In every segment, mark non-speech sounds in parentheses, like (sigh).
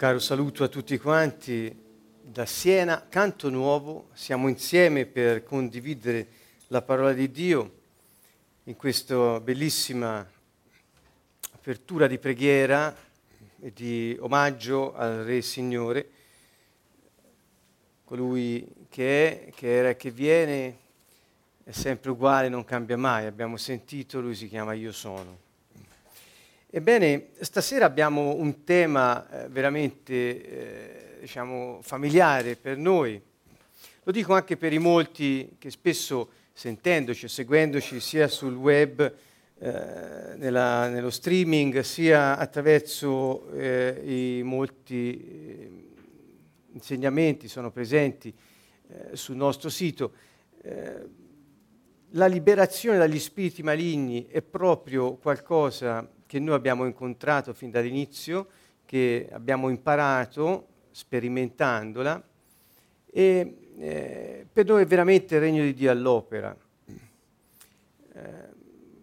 caro saluto a tutti quanti da Siena, canto nuovo, siamo insieme per condividere la parola di Dio in questa bellissima apertura di preghiera e di omaggio al Re Signore, colui che è, che era e che viene, è sempre uguale, non cambia mai, abbiamo sentito, lui si chiama Io sono. Ebbene, stasera abbiamo un tema eh, veramente eh, diciamo, familiare per noi. Lo dico anche per i molti che spesso sentendoci e seguendoci sia sul web, eh, nella, nello streaming, sia attraverso eh, i molti eh, insegnamenti sono presenti eh, sul nostro sito, la liberazione dagli spiriti maligni è proprio qualcosa che noi abbiamo incontrato fin dall'inizio, che abbiamo imparato sperimentandola e eh, per noi è veramente il regno di Dio all'opera. Eh,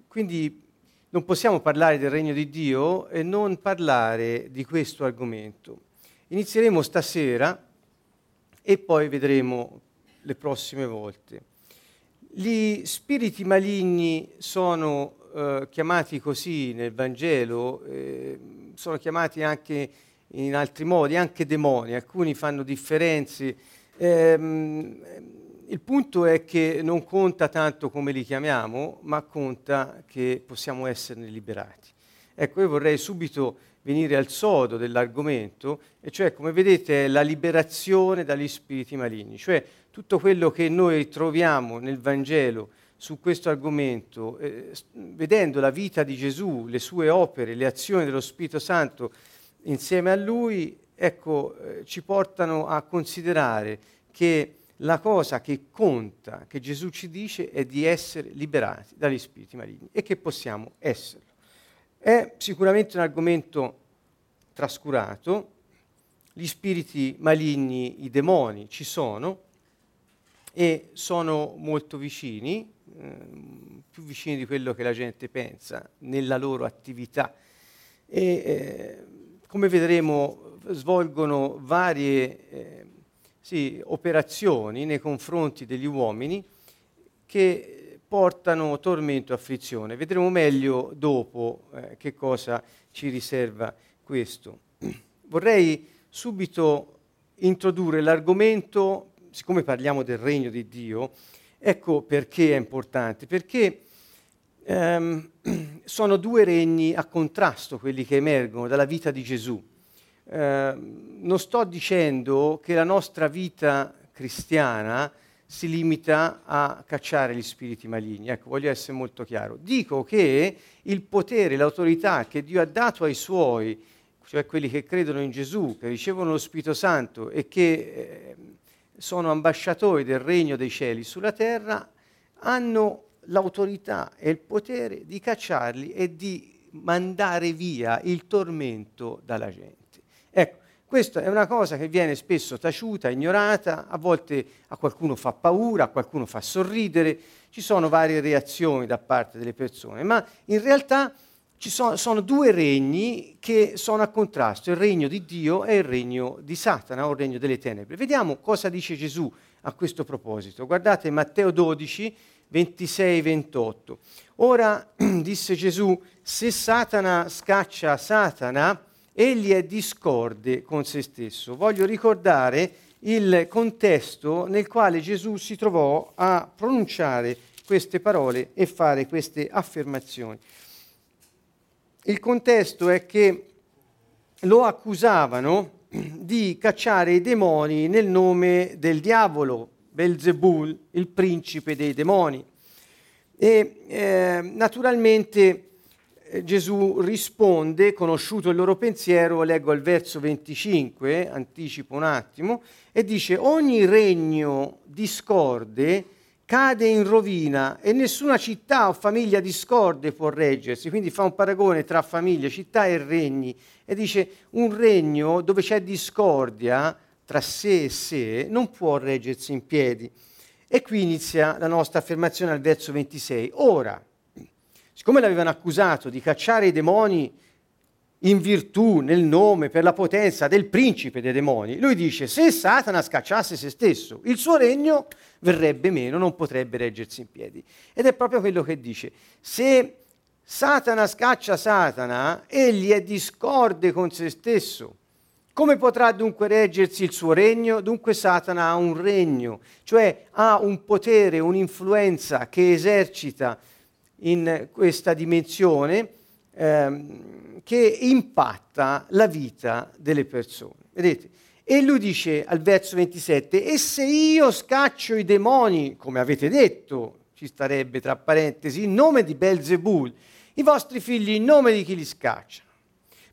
quindi non possiamo parlare del regno di Dio e non parlare di questo argomento. Inizieremo stasera e poi vedremo le prossime volte. Gli spiriti maligni sono eh, chiamati così nel Vangelo, eh, sono chiamati anche in altri modi, anche demoni, alcuni fanno differenze. Eh, il punto è che non conta tanto come li chiamiamo, ma conta che possiamo esserne liberati. Ecco, io vorrei subito venire al sodo dell'argomento, e cioè, come vedete, la liberazione dagli spiriti maligni, cioè tutto quello che noi troviamo nel Vangelo su questo argomento, eh, vedendo la vita di Gesù, le sue opere, le azioni dello Spirito Santo insieme a lui, ecco, eh, ci portano a considerare che la cosa che conta, che Gesù ci dice, è di essere liberati dagli spiriti maligni e che possiamo esserlo. È sicuramente un argomento trascurato, gli spiriti maligni, i demoni ci sono e sono molto vicini, più vicini di quello che la gente pensa nella loro attività e eh, come vedremo svolgono varie eh, sì, operazioni nei confronti degli uomini che portano tormento e afflizione. Vedremo meglio dopo eh, che cosa ci riserva questo. Vorrei subito introdurre l'argomento, siccome parliamo del regno di Dio, Ecco perché è importante, perché ehm, (clears throat) sono due regni a contrasto quelli che emergono dalla vita di Gesù. Eh, non sto dicendo che la nostra vita cristiana si limita a cacciare gli spiriti maligni, ecco, voglio essere molto chiaro. Dico che il potere, l'autorità che Dio ha dato ai suoi, cioè quelli che credono in Gesù, che ricevono lo Spirito Santo e che eh, sono ambasciatori del regno dei cieli sulla terra, hanno l'autorità e il potere di cacciarli e di mandare via il tormento dalla gente. Ecco, questa è una cosa che viene spesso taciuta, ignorata, a volte a qualcuno fa paura, a qualcuno fa sorridere, ci sono varie reazioni da parte delle persone, ma in realtà ci sono, sono, due regni che sono a contrasto, il regno di Dio e il regno di Satana o il regno delle tenebre. Vediamo cosa dice Gesù a questo proposito. Guardate Matteo 12, 26, 28. Ora (clears throat) disse Gesù, se Satana scaccia Satana, egli è discorde con se stesso. Voglio ricordare il contesto nel quale Gesù si trovò a pronunciare queste parole e fare queste affermazioni. Il contesto è che lo accusavano di cacciare i demoni nel nome del diavolo, Belzebul, il principe dei demoni. E eh, naturalmente eh, Gesù risponde, conosciuto il loro pensiero, leggo al verso 25, anticipo un attimo, e dice ogni regno discorde cade in rovina e nessuna città o famiglia discorde può reggersi. Quindi fa un paragone tra famiglie, città e regni e dice un regno dove c'è discordia tra sé e sé non può reggersi in piedi. E qui inizia la nostra affermazione al verso 26. Ora, siccome l'avevano accusato di cacciare i demoni in virtù, nel nome, per la potenza del principe dei demoni. Lui dice, se Satana scacciasse se stesso, il suo regno verrebbe meno, non potrebbe reggersi in piedi. Ed è proprio quello che dice, se Satana scaccia Satana, egli è discorde con se stesso. Come potrà dunque reggersi il suo regno? Dunque Satana ha un regno, cioè ha un potere, un'influenza che esercita in questa dimensione ehm, che impatta la vita delle persone. Vedete? E lui dice al verso 27, e se io scaccio i demoni, come avete detto, ci starebbe tra parentesi, in nome di Belzebul, i vostri figli in nome di chi li scaccia.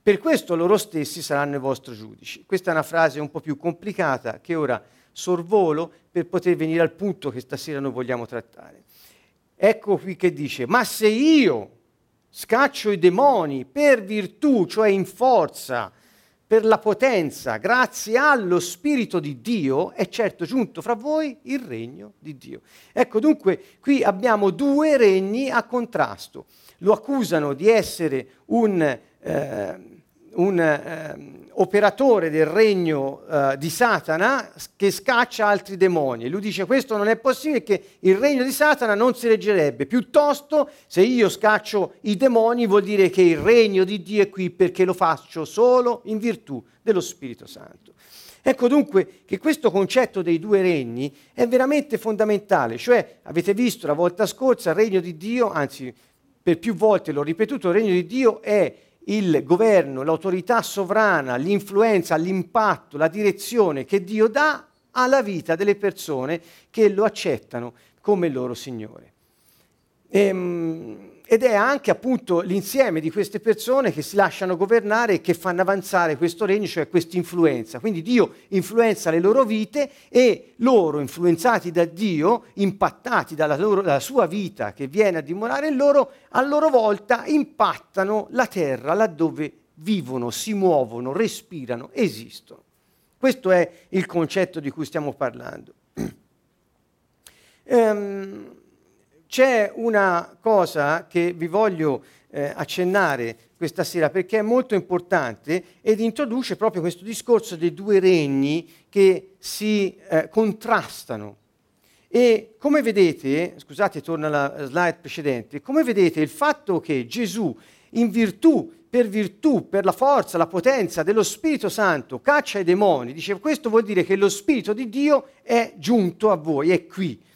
Per questo loro stessi saranno i vostri giudici. Questa è una frase un po' più complicata che ora sorvolo per poter venire al punto che stasera noi vogliamo trattare. Ecco qui che dice, ma se io scaccio i demoni per virtù, cioè in forza, per la potenza, grazie allo Spirito di Dio, è certo giunto fra voi il regno di Dio. Ecco dunque qui abbiamo due regni a contrasto. Lo accusano di essere un... Eh, un eh, operatore del regno eh, di Satana che scaccia altri demoni. Lui dice questo non è possibile che il regno di Satana non si reggerebbe. Piuttosto se io scaccio i demoni vuol dire che il regno di Dio è qui perché lo faccio solo in virtù dello Spirito Santo. Ecco dunque che questo concetto dei due regni è veramente fondamentale, cioè avete visto la volta scorsa il regno di Dio, anzi per più volte l'ho ripetuto, il regno di Dio è il governo, l'autorità sovrana, l'influenza, l'impatto, la direzione che Dio dà alla vita delle persone che lo accettano come loro Signore. Ehm, ed è anche appunto l'insieme di queste persone che si lasciano governare e che fanno avanzare questo regno, cioè questa influenza. Quindi Dio influenza le loro vite e loro, influenzati da Dio, impattati dalla, loro, dalla sua vita che viene a dimorare in loro, a loro volta impattano la terra laddove vivono, si muovono, respirano, esistono. Questo è il concetto di cui stiamo parlando. um, (clears throat) c'è una cosa che vi voglio eh, accennare questa sera perché è molto importante ed introduce proprio questo discorso dei due regni che si eh, contrastano. E come vedete, scusate, torna alla slide precedente, come vedete il fatto che Gesù in virtù, per virtù, per la forza, la potenza dello Spirito Santo caccia i demoni, dice questo vuol dire che lo Spirito di Dio è giunto a voi, è qui.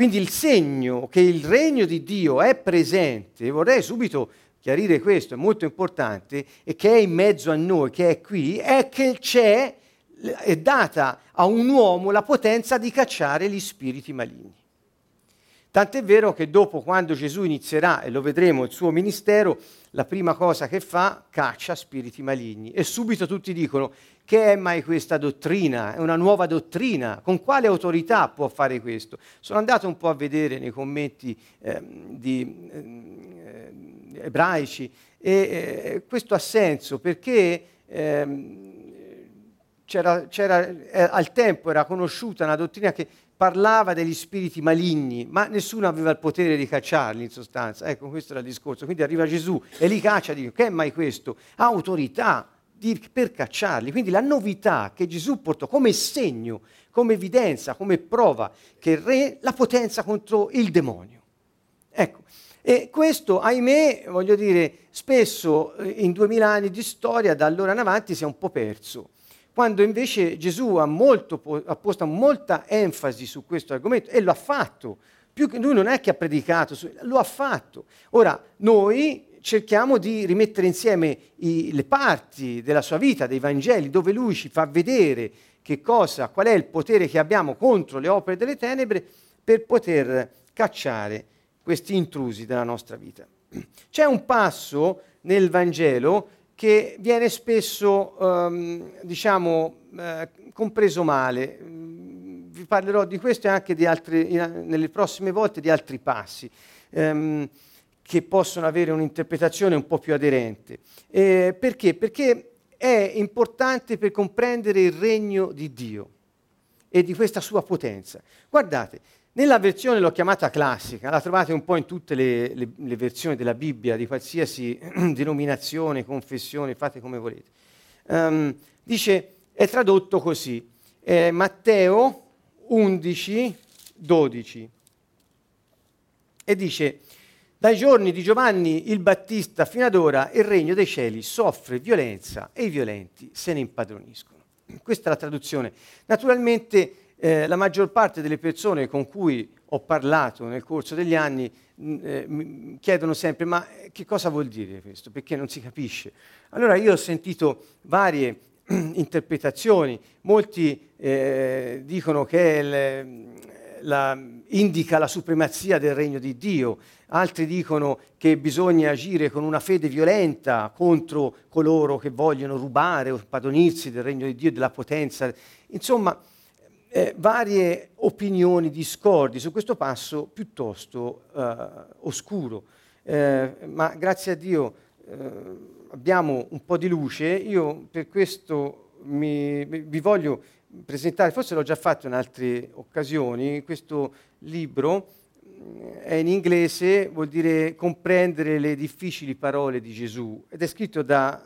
Quindi il segno che il regno di Dio è presente, vorrei subito chiarire questo, è molto importante, e che è in mezzo a noi, che è qui, è che c'è, è data a un uomo la potenza di cacciare gli spiriti maligni. Tant'è vero che dopo, quando Gesù inizierà, e lo vedremo, il suo ministero, la prima cosa che fa, caccia spiriti maligni. E subito tutti dicono, che è mai questa dottrina? È una nuova dottrina. Con quale autorità può fare questo? Sono andato un po' a vedere nei commenti eh, di, eh, ebraici e eh, questo ha senso perché ehm, c'era, c'era, eh, al tempo era conosciuta una dottrina che parlava degli spiriti maligni, ma nessuno aveva il potere di cacciarli in sostanza. Ecco, questo era il discorso. Quindi arriva Gesù e li caccia, dice, che è mai questo? Ha autorità di, per cacciarli. Quindi la novità che Gesù portò come segno, come evidenza, come prova che il re la potenza contro il demonio. Ecco, e questo, ahimè, voglio dire, spesso eh, in duemila anni di storia, da allora in avanti, si è un po' perso quando invece Gesù ha, molto, ha posto molta enfasi su questo argomento e lo ha fatto. Che lui non è che ha predicato, lo ha fatto. Ora, noi cerchiamo di rimettere insieme i, le parti della sua vita, dei Vangeli, dove lui ci fa vedere che cosa, qual è il potere che abbiamo contro le opere delle tenebre per poter cacciare questi intrusi della nostra vita. C'è un passo nel Vangelo che viene spesso, um, diciamo, eh, compreso male. Mm, vi parlerò di questo e anche altri, nelle prossime volte di altri passi um, che possono avere un'interpretazione un po' più aderente. Eh, perché? Perché è importante per comprendere il regno di Dio e di questa sua potenza. Guardate, Nella versione l'ho chiamata classica, la trovate un po' in tutte le, le, le versioni della Bibbia, di qualsiasi (clears throat) denominazione, confessione, fate come volete. Um, dice, è tradotto così, eh, Matteo 11, 12. E dice, dai giorni di Giovanni il Battista fino ad ora il regno dei cieli soffre violenza e i violenti se ne impadroniscono. (clears throat) Questa è la traduzione. Naturalmente eh, la maggior parte delle persone con cui ho parlato nel corso degli anni mh, eh, mi chiedono sempre ma che cosa vuol dire questo? Perché non si capisce. Allora io ho sentito varie (clears throat) interpretazioni, molti eh, dicono che le, la, indica la supremazia del regno di Dio, altri dicono che bisogna agire con una fede violenta contro coloro che vogliono rubare o padronirsi del regno di Dio e della potenza. Insomma, eh, varie opinioni discordi su questo passo piuttosto eh, oscuro. Eh, ma grazie a Dio eh, abbiamo un po' di luce. Io per questo mi, vi voglio presentare, forse l'ho già fatto in altre occasioni, questo libro eh, è in inglese, vuol dire comprendere le difficili parole di Gesù ed è scritto da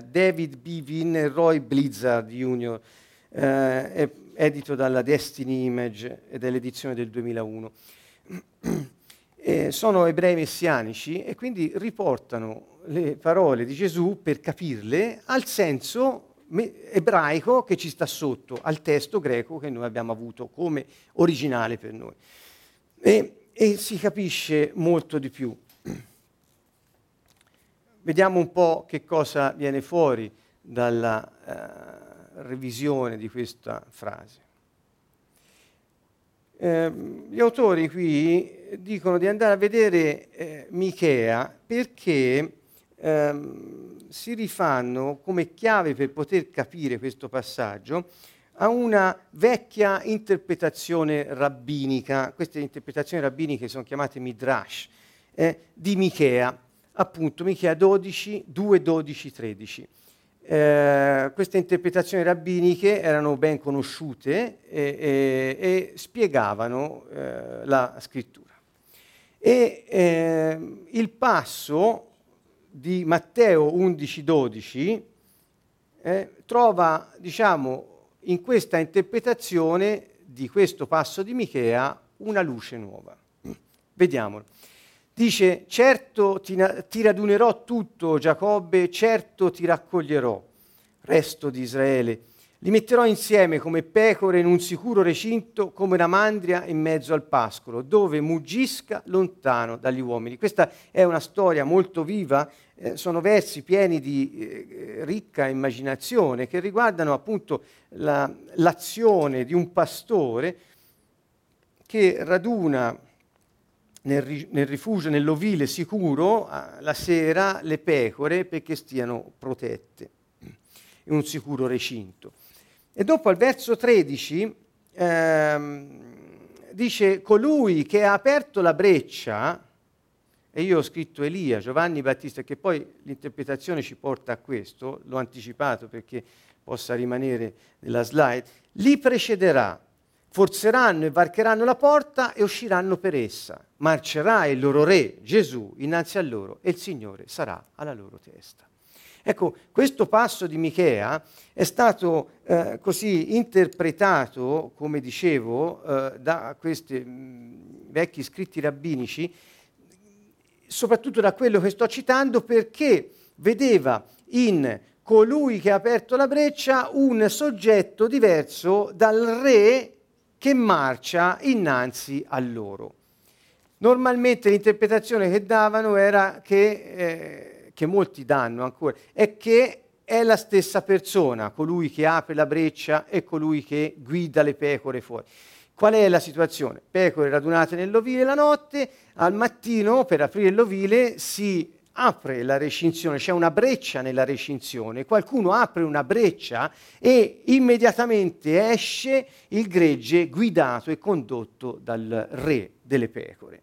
uh, David Bivin e Roy Blizzard Jr., è edito dalla Destiny Image ed è l'edizione del 2001. (clears throat) sono ebrei messianici e quindi riportano le parole di Gesù per capirle al senso ebraico che ci sta sotto al testo greco che noi abbiamo avuto come originale per noi. E, e si capisce molto di più. Vediamo un po' che cosa viene fuori dalla uh, revisione di questa frase. Eh, gli autori qui dicono di andare a vedere eh, Michea perché ehm, si rifanno come chiave per poter capire questo passaggio a una vecchia interpretazione rabbinica, queste interpretazioni rabbiniche sono chiamate Midrash, eh, di Michea, appunto Michea 12, 2, 12, 13. Eh, queste interpretazioni rabbiniche erano ben conosciute e, e, e spiegavano eh, la scrittura. E eh, il passo di Matteo 11-12 eh, trova, diciamo, in questa interpretazione di questo passo di Michea una luce nuova. Vediamolo. Dice, certo ti, ti radunerò tutto, Giacobbe, certo ti raccoglierò, resto di Israele li metterò insieme come pecore in un sicuro recinto, come una mandria in mezzo al pascolo, dove muggisca lontano dagli uomini. Questa è una storia molto viva, eh, sono versi pieni di eh, ricca immaginazione che riguardano appunto la, l'azione di un pastore che raduna nel, nel rifugio, nell'ovile sicuro, la sera le pecore perché stiano protette in un sicuro recinto. E dopo al verso 13 ehm, dice colui che ha aperto la breccia, e io ho scritto Elia, Giovanni Battista, che poi l'interpretazione ci porta a questo, l'ho anticipato perché possa rimanere nella slide, li precederà, forzeranno e varcheranno la porta e usciranno per essa. Marcerà il loro re, Gesù, innanzi a loro e il Signore sarà alla loro testa. Ecco, questo passo di Michea è stato eh, così interpretato, come dicevo, eh, da questi mh, vecchi scritti rabbinici, soprattutto da quello che sto citando, perché vedeva in colui che ha aperto la breccia un soggetto diverso dal re che marcia innanzi a loro. Normalmente l'interpretazione che davano era che eh, che molti danno ancora, è che è la stessa persona, colui che apre la breccia e colui che guida le pecore fuori. Qual è la situazione? Pecore radunate nell'ovile la notte, al mattino per aprire l'ovile si apre la recinzione, c'è una breccia nella recinzione, qualcuno apre una breccia e immediatamente esce il gregge guidato e condotto dal re delle pecore.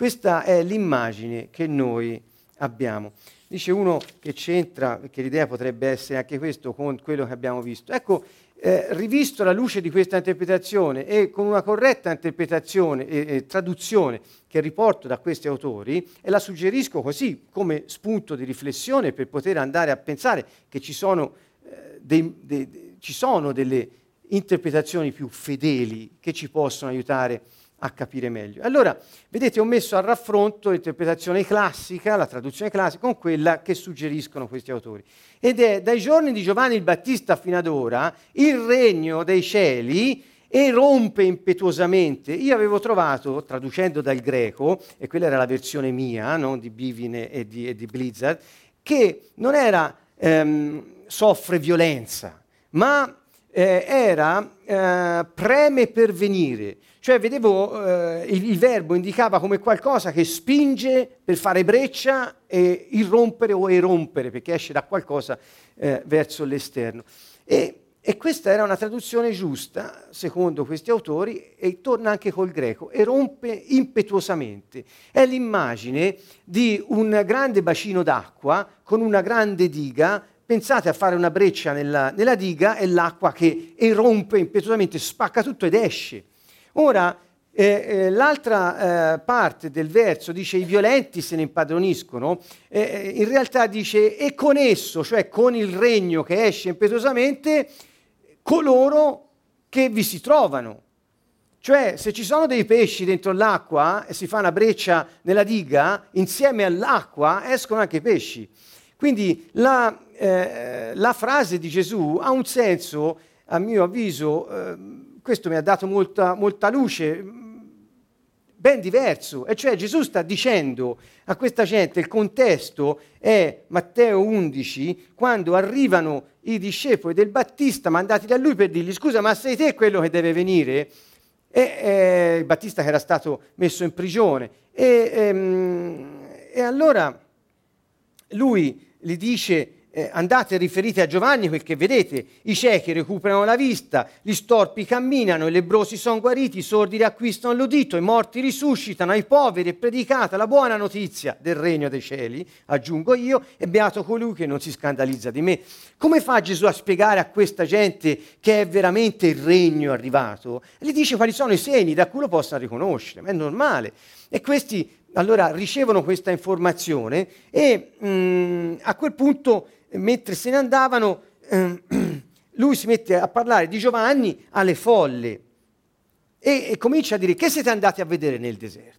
Questa è l'immagine che noi abbiamo. Dice uno che c'entra, perché l'idea potrebbe essere anche questo con quello che abbiamo visto. Ecco, eh, rivisto la luce di questa interpretazione e con una corretta interpretazione e, e, traduzione che riporto da questi autori e la suggerisco così come spunto di riflessione per poter andare a pensare che ci sono, eh, dei, dei, ci sono delle interpretazioni più fedeli che ci possono aiutare a a capire meglio. Allora, vedete, ho messo a raffronto l'interpretazione classica, la traduzione classica, con quella che suggeriscono questi autori. Ed è dai giorni di Giovanni il Battista fino ad ora il regno dei cieli erompe impetuosamente. Io avevo trovato, traducendo dal greco, e quella era la versione mia, non di Bivine e di, e di Blizzard, che non era ehm, soffre violenza, ma eh, era eh, preme per venire. Cioè vedevo, eh, il, il, verbo indicava come qualcosa che spinge per fare breccia e irrompere o erompere, perché esce da qualcosa eh, verso l'esterno. E, e, questa era una traduzione giusta, secondo questi autori, e torna anche col greco, erompe impetuosamente. È l'immagine di un grande bacino d'acqua con una grande diga pensate a fare una breccia nella, nella, diga e l'acqua che erompe impetuosamente, spacca tutto ed esce. Ora, eh, eh, l'altra eh, parte del verso dice i violenti se ne impadroniscono, eh, eh, in realtà dice e con esso, cioè con il regno che esce impetuosamente, coloro che vi si trovano. Cioè, se ci sono dei pesci dentro l'acqua e si fa una breccia nella diga, insieme all'acqua escono anche i pesci. Quindi la, eh, la frase di Gesù ha un senso, a mio avviso, eh, questo mi ha dato molta, molta luce, ben diverso, e cioè Gesù sta dicendo a questa gente, il contesto è Matteo 11, quando arrivano i discepoli del Battista mandati da lui per dirgli scusa ma sei te quello che deve venire? E eh, il Battista che era stato messo in prigione. E, ehm, e allora lui gli dice eh, andate e riferite a Giovanni quel che vedete, i ciechi recuperano la vista, gli storpi camminano, i lebrosi sono guariti, i sordi riacquistano l'udito, i morti risuscitano, ai poveri è predicata la buona notizia del regno dei cieli, aggiungo io, e beato colui che non si scandalizza di me. Come fa Gesù a spiegare a questa gente che è veramente il regno arrivato? Gli dice quali sono i segni da cui lo possano riconoscere, ma è normale. E questi allora ricevono questa informazione e mh, mm, a quel punto mentre se ne andavano, eh, (clears throat) lui si mette a parlare di Giovanni alle folle e, e, comincia a dire che siete andati a vedere nel deserto.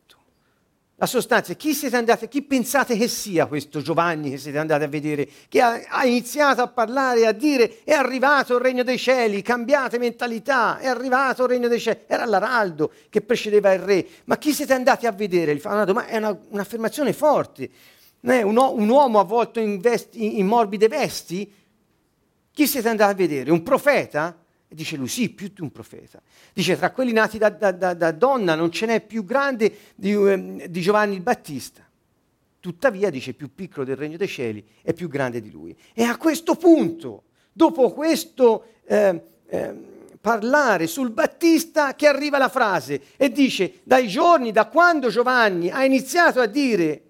La sostanza è chi siete andati, chi pensate che sia questo Giovanni che siete andati a vedere, che ha, ha iniziato a parlare, a dire è arrivato il regno dei cieli, cambiate mentalità, è arrivato il regno dei cieli, era l'araldo che precedeva il re, ma chi siete andati a vedere? Gli fa una domanda, è una, un'affermazione forte. Un, uomo avvolto in, vesti, in morbide vesti? Chi siete andati a vedere? Un profeta? E dice lui, sì, più di un profeta. Dice, tra quelli nati da, da, da, da donna non ce n'è più grande di, um, di, Giovanni il Battista. Tuttavia, dice, più piccolo del regno dei cieli è più grande di lui. E a questo punto, dopo questo eh, eh, parlare sul Battista, che arriva la frase e dice, dai giorni, da quando Giovanni ha iniziato a dire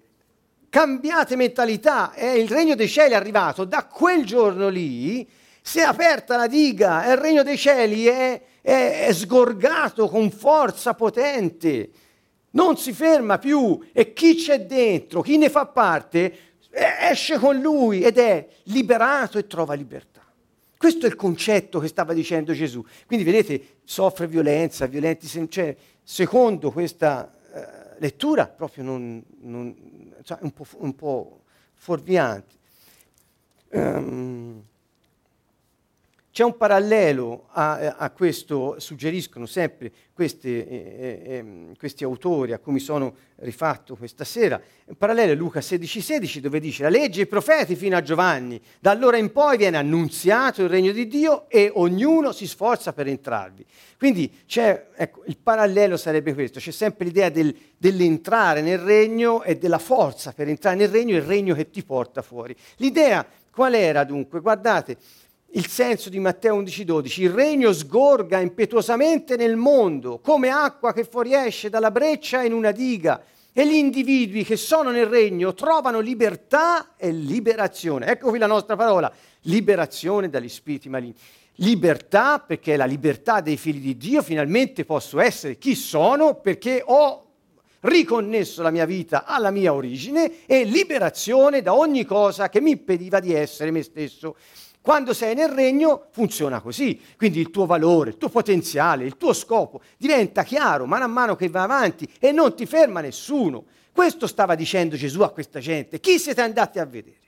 cambiate mentalità, è il regno dei cieli è arrivato, da quel giorno lì si è aperta la diga e il regno dei cieli è, è, è sgorgato con forza potente, non si ferma più e chi c'è dentro, chi ne fa parte, esce con lui ed è liberato e trova libertà. Questo è il concetto che stava dicendo Gesù. Quindi vedete, soffre violenza, violenti, cioè, secondo questa uh, lettura proprio non, non cioè un, po', un po' fuorvianti. Um, c'è un parallelo a, a, questo, suggeriscono sempre questi, eh, eh, questi, autori a cui mi sono rifatto questa sera, un parallelo è Luca 16,16 16, dove dice la legge e i profeti fino a Giovanni, da allora in poi viene annunziato il regno di Dio e ognuno si sforza per entrarvi. Quindi ecco, il parallelo sarebbe questo, c'è sempre l'idea del, dell'entrare nel regno e della forza per entrare nel regno, il regno che ti porta fuori. L'idea qual era dunque? Guardate, il senso di Matteo 11:12, il regno sgorga impetuosamente nel mondo, come acqua che fuoriesce dalla breccia in una diga. e gli individui che sono nel regno trovano libertà e liberazione. Ecco qui la nostra parola, liberazione dagli spiriti maligni. Libertà perché è la libertà dei figli di Dio, finalmente posso essere chi sono perché ho riconnesso la mia vita alla mia origine e liberazione da ogni cosa che mi impediva di essere me stesso. Quando sei nel regno funziona così, quindi il tuo valore, il tuo potenziale, il tuo scopo diventa chiaro man mano che va avanti e non ti ferma nessuno. Questo stava dicendo Gesù a questa gente. Chi siete andati a vedere?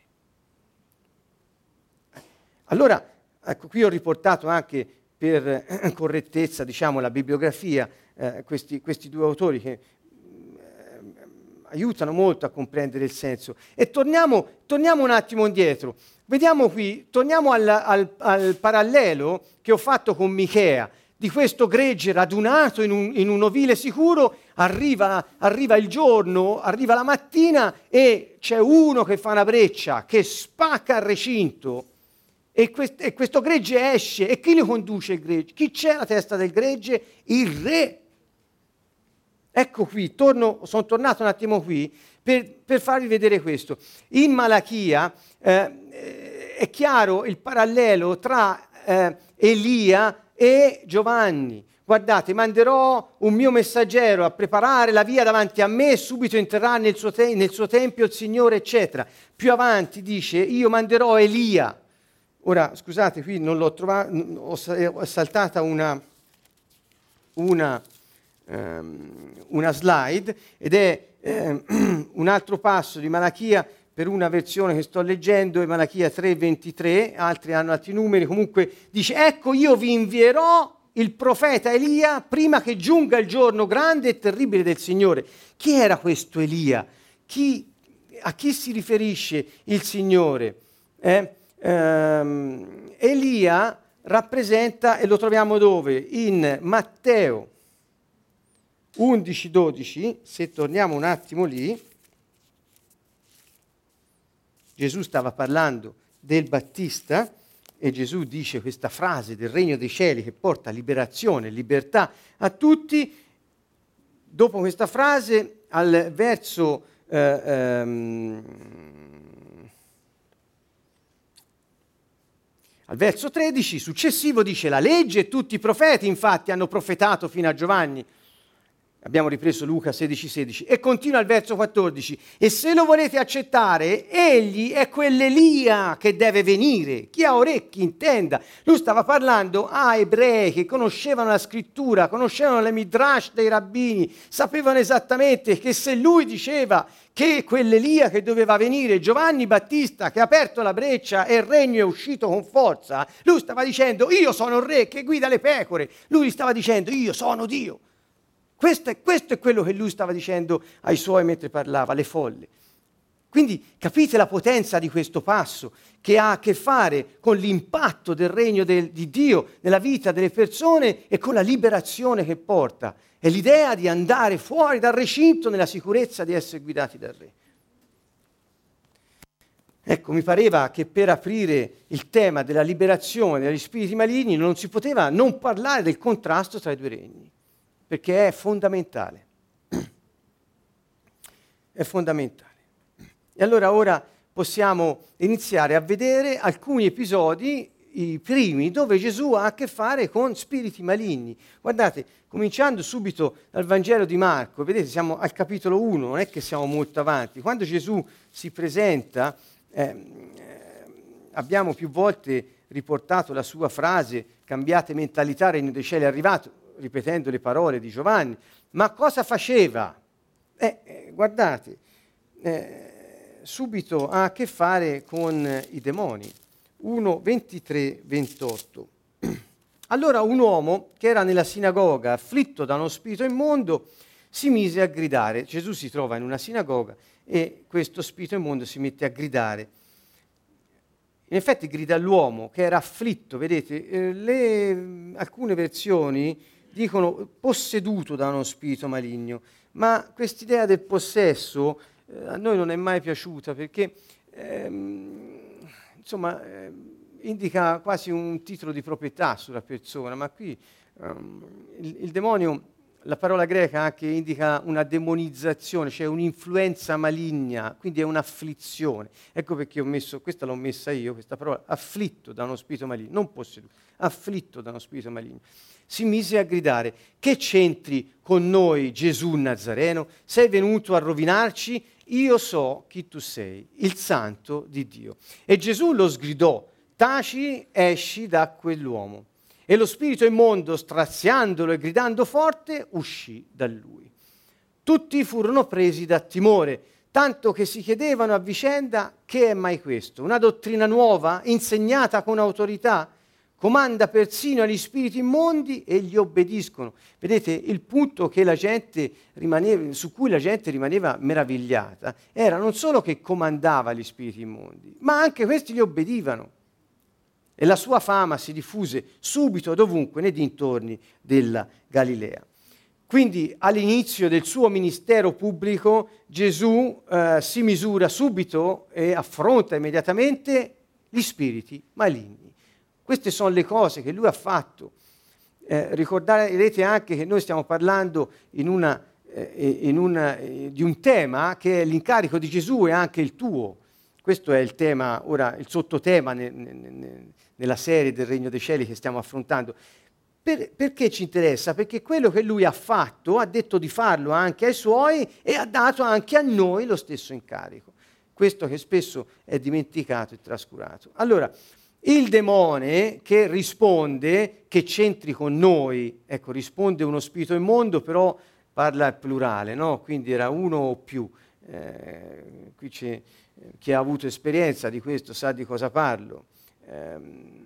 Allora, ecco, qui ho riportato anche per correttezza, diciamo, la bibliografia, eh, questi, questi, due autori che aiutano molto a comprendere il senso. E torniamo, torniamo un attimo indietro. Vediamo qui, torniamo al, al, al, parallelo che ho fatto con Michea, di questo gregge radunato in un, in un ovile sicuro, arriva, arriva, il giorno, arriva la mattina e c'è uno che fa una breccia, che spacca il recinto e, quest, e questo gregge esce. E chi lo conduce il gregge? Chi c'è alla testa del gregge? Il re Ecco qui, torno, sono tornato un attimo qui per, per farvi vedere questo. In Malachia eh, è chiaro il parallelo tra eh, Elia e Giovanni. Guardate, manderò un mio messaggero a preparare la via davanti a me subito entrerà nel suo, te- nel suo tempio il Signore, eccetera. Più avanti dice, io manderò Elia. Ora, scusate, qui non l'ho trovato, ho, ho saltata una, una um, una slide ed è um, (clears throat) un altro passo di Malachia per una versione che sto leggendo è Malachia 3:23, altri hanno altri numeri, comunque dice ecco io vi invierò il profeta Elia prima che giunga il giorno grande e terribile del Signore. Chi era questo Elia? Chi, a chi si riferisce il Signore? Eh? Um, Elia rappresenta, e lo troviamo dove? In Matteo 11-12, se torniamo un attimo lì, Gesù stava parlando del Battista e Gesù dice questa frase del regno dei cieli che porta liberazione, libertà a tutti. Dopo questa frase, al verso, eh, ehm, al verso 13 successivo dice la legge e tutti i profeti infatti hanno profetato fino a Giovanni. Abbiamo ripreso Luca 16,16 16. e continua al verso 14. E se lo volete accettare, egli è quell'Elia che deve venire. Chi ha orecchi intenda. Lui stava parlando a ebrei che conoscevano la scrittura, conoscevano le midrash dei rabbini, sapevano esattamente che se lui diceva che quell'Elia che doveva venire, Giovanni Battista che ha aperto la breccia e il regno è uscito con forza, lui stava dicendo io sono il re che guida le pecore. Lui stava dicendo io sono Dio. Questo è, questo è quello che lui stava dicendo ai suoi mentre parlava, le folle. Quindi capite la potenza di questo passo che ha a che fare con l'impatto del regno del, di Dio nella vita delle persone e con la liberazione che porta. È l'idea di andare fuori dal recinto nella sicurezza di essere guidati dal Re. Ecco, mi pareva che per aprire il tema della liberazione dagli spiriti maligni non si poteva non parlare del contrasto tra i due regni perché è fondamentale. (clears throat) È fondamentale. E allora ora possiamo iniziare a vedere alcuni episodi, i primi, dove Gesù ha a che fare con spiriti maligni. Guardate, cominciando subito dal Vangelo di Marco, vedete, siamo al capitolo 1, non è che siamo molto avanti. Quando Gesù si presenta, eh, abbiamo più volte riportato la sua frase, cambiate mentalità, regno dei cieli è arrivato ripetendo le parole di Giovanni, ma cosa faceva? Eh, eh, guardate, eh, subito ha a che fare con i demoni. 1, 23, 28. Allora un uomo che era nella sinagoga, afflitto da uno spirito immondo, si mise a gridare. Gesù si trova in una sinagoga e questo spirito immondo si mette a gridare. In effetti grida all'uomo che era afflitto, vedete, eh, le, alcune versioni dicono posseduto da uno spirito maligno, ma quest'idea del possesso eh, a noi non è mai piaciuta perché ehm, insomma, eh, indica quasi un titolo di proprietà sulla persona, ma qui ehm, il, il, demonio la parola greca anche indica una demonizzazione, cioè un'influenza maligna, quindi è un'afflizione. Ecco perché ho messo, questa l'ho messa io, questa parola, afflitto da uno spirito maligno, non posseduto, afflitto da uno spirito maligno. Si mise a gridare, che c'entri con noi Gesù Nazareno? Sei venuto a rovinarci? Io so chi tu sei, il santo di Dio. E Gesù lo sgridò, taci, esci da quell'uomo. E lo spirito immondo, straziandolo e gridando forte, uscì da lui. Tutti furono presi da timore, tanto che si chiedevano a vicenda che è mai questo? Una dottrina nuova, insegnata con autorità? Comanda persino agli spiriti immondi e gli obbediscono. Vedete, il punto rimaneva, su cui la gente rimaneva meravigliata era non solo che comandava gli spiriti immondi, ma anche questi gli obbedivano e la sua fama si diffuse subito dovunque nei dintorni della Galilea. Quindi all'inizio del suo ministero pubblico Gesù eh, si misura subito e affronta immediatamente gli spiriti maligni. Queste sono le cose che lui ha fatto. Eh, ricorderete anche che noi stiamo parlando in una, eh, in una, eh, di un tema che è l'incarico di Gesù e anche il tuo. Questo è il tema, ora il sottotema ne, ne, ne, nella serie del Regno dei Cieli che stiamo affrontando. Per, perché ci interessa? Perché quello che lui ha fatto, ha detto di farlo anche ai suoi e ha dato anche a noi lo stesso incarico. Questo che spesso è dimenticato e trascurato. Allora, il demone che risponde, che c'entri con noi, ecco, risponde uno spirito immondo, però parla al plurale, no? Quindi era uno o più. Eh, qui c'è chi ha avuto esperienza di questo sa di cosa parlo. Eh,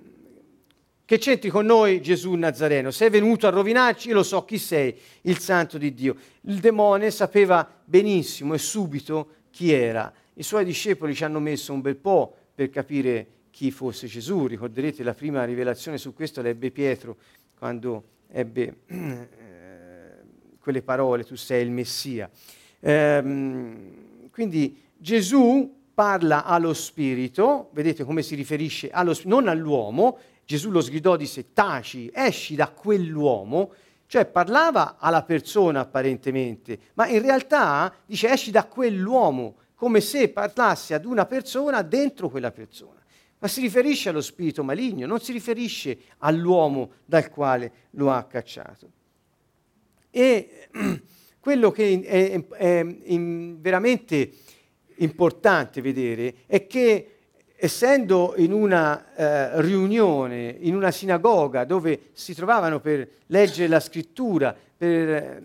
che c'entri con noi Gesù Nazareno? Sei venuto a rovinarci? Io lo so chi sei, il santo di Dio. Il demone sapeva benissimo e subito chi era. I suoi discepoli ci hanno messo un bel po' per capire chi fosse Gesù. Ricorderete la prima rivelazione su questo l'ebbe Pietro quando ebbe (clears throat) eh, quelle parole, tu sei il Messia. Eh, quindi Gesù parla allo spirito, vedete come si riferisce allo non all'uomo, Gesù lo sgridò, disse taci, esci da quell'uomo, cioè parlava alla persona apparentemente, ma in realtà dice esci da quell'uomo, come se parlasse ad una persona dentro quella persona. Ma si riferisce allo spirito maligno, non si riferisce all'uomo dal quale lo ha cacciato. E (clears throat) quello che è, è, è veramente importante vedere è che essendo in una eh, riunione, in una sinagoga dove si trovavano per leggere la scrittura, per, eh,